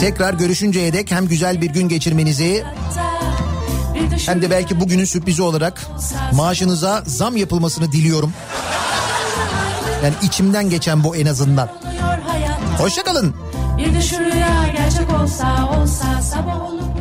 Tekrar görüşünceye dek hem güzel bir gün geçirmenizi hem de belki bugünün sürprizi olarak maaşınıza zam yapılmasını diliyorum. Yani içimden geçen bu en azından. Hoşçakalın. Bir de şu rüya gerçek olsa olsa sabah olup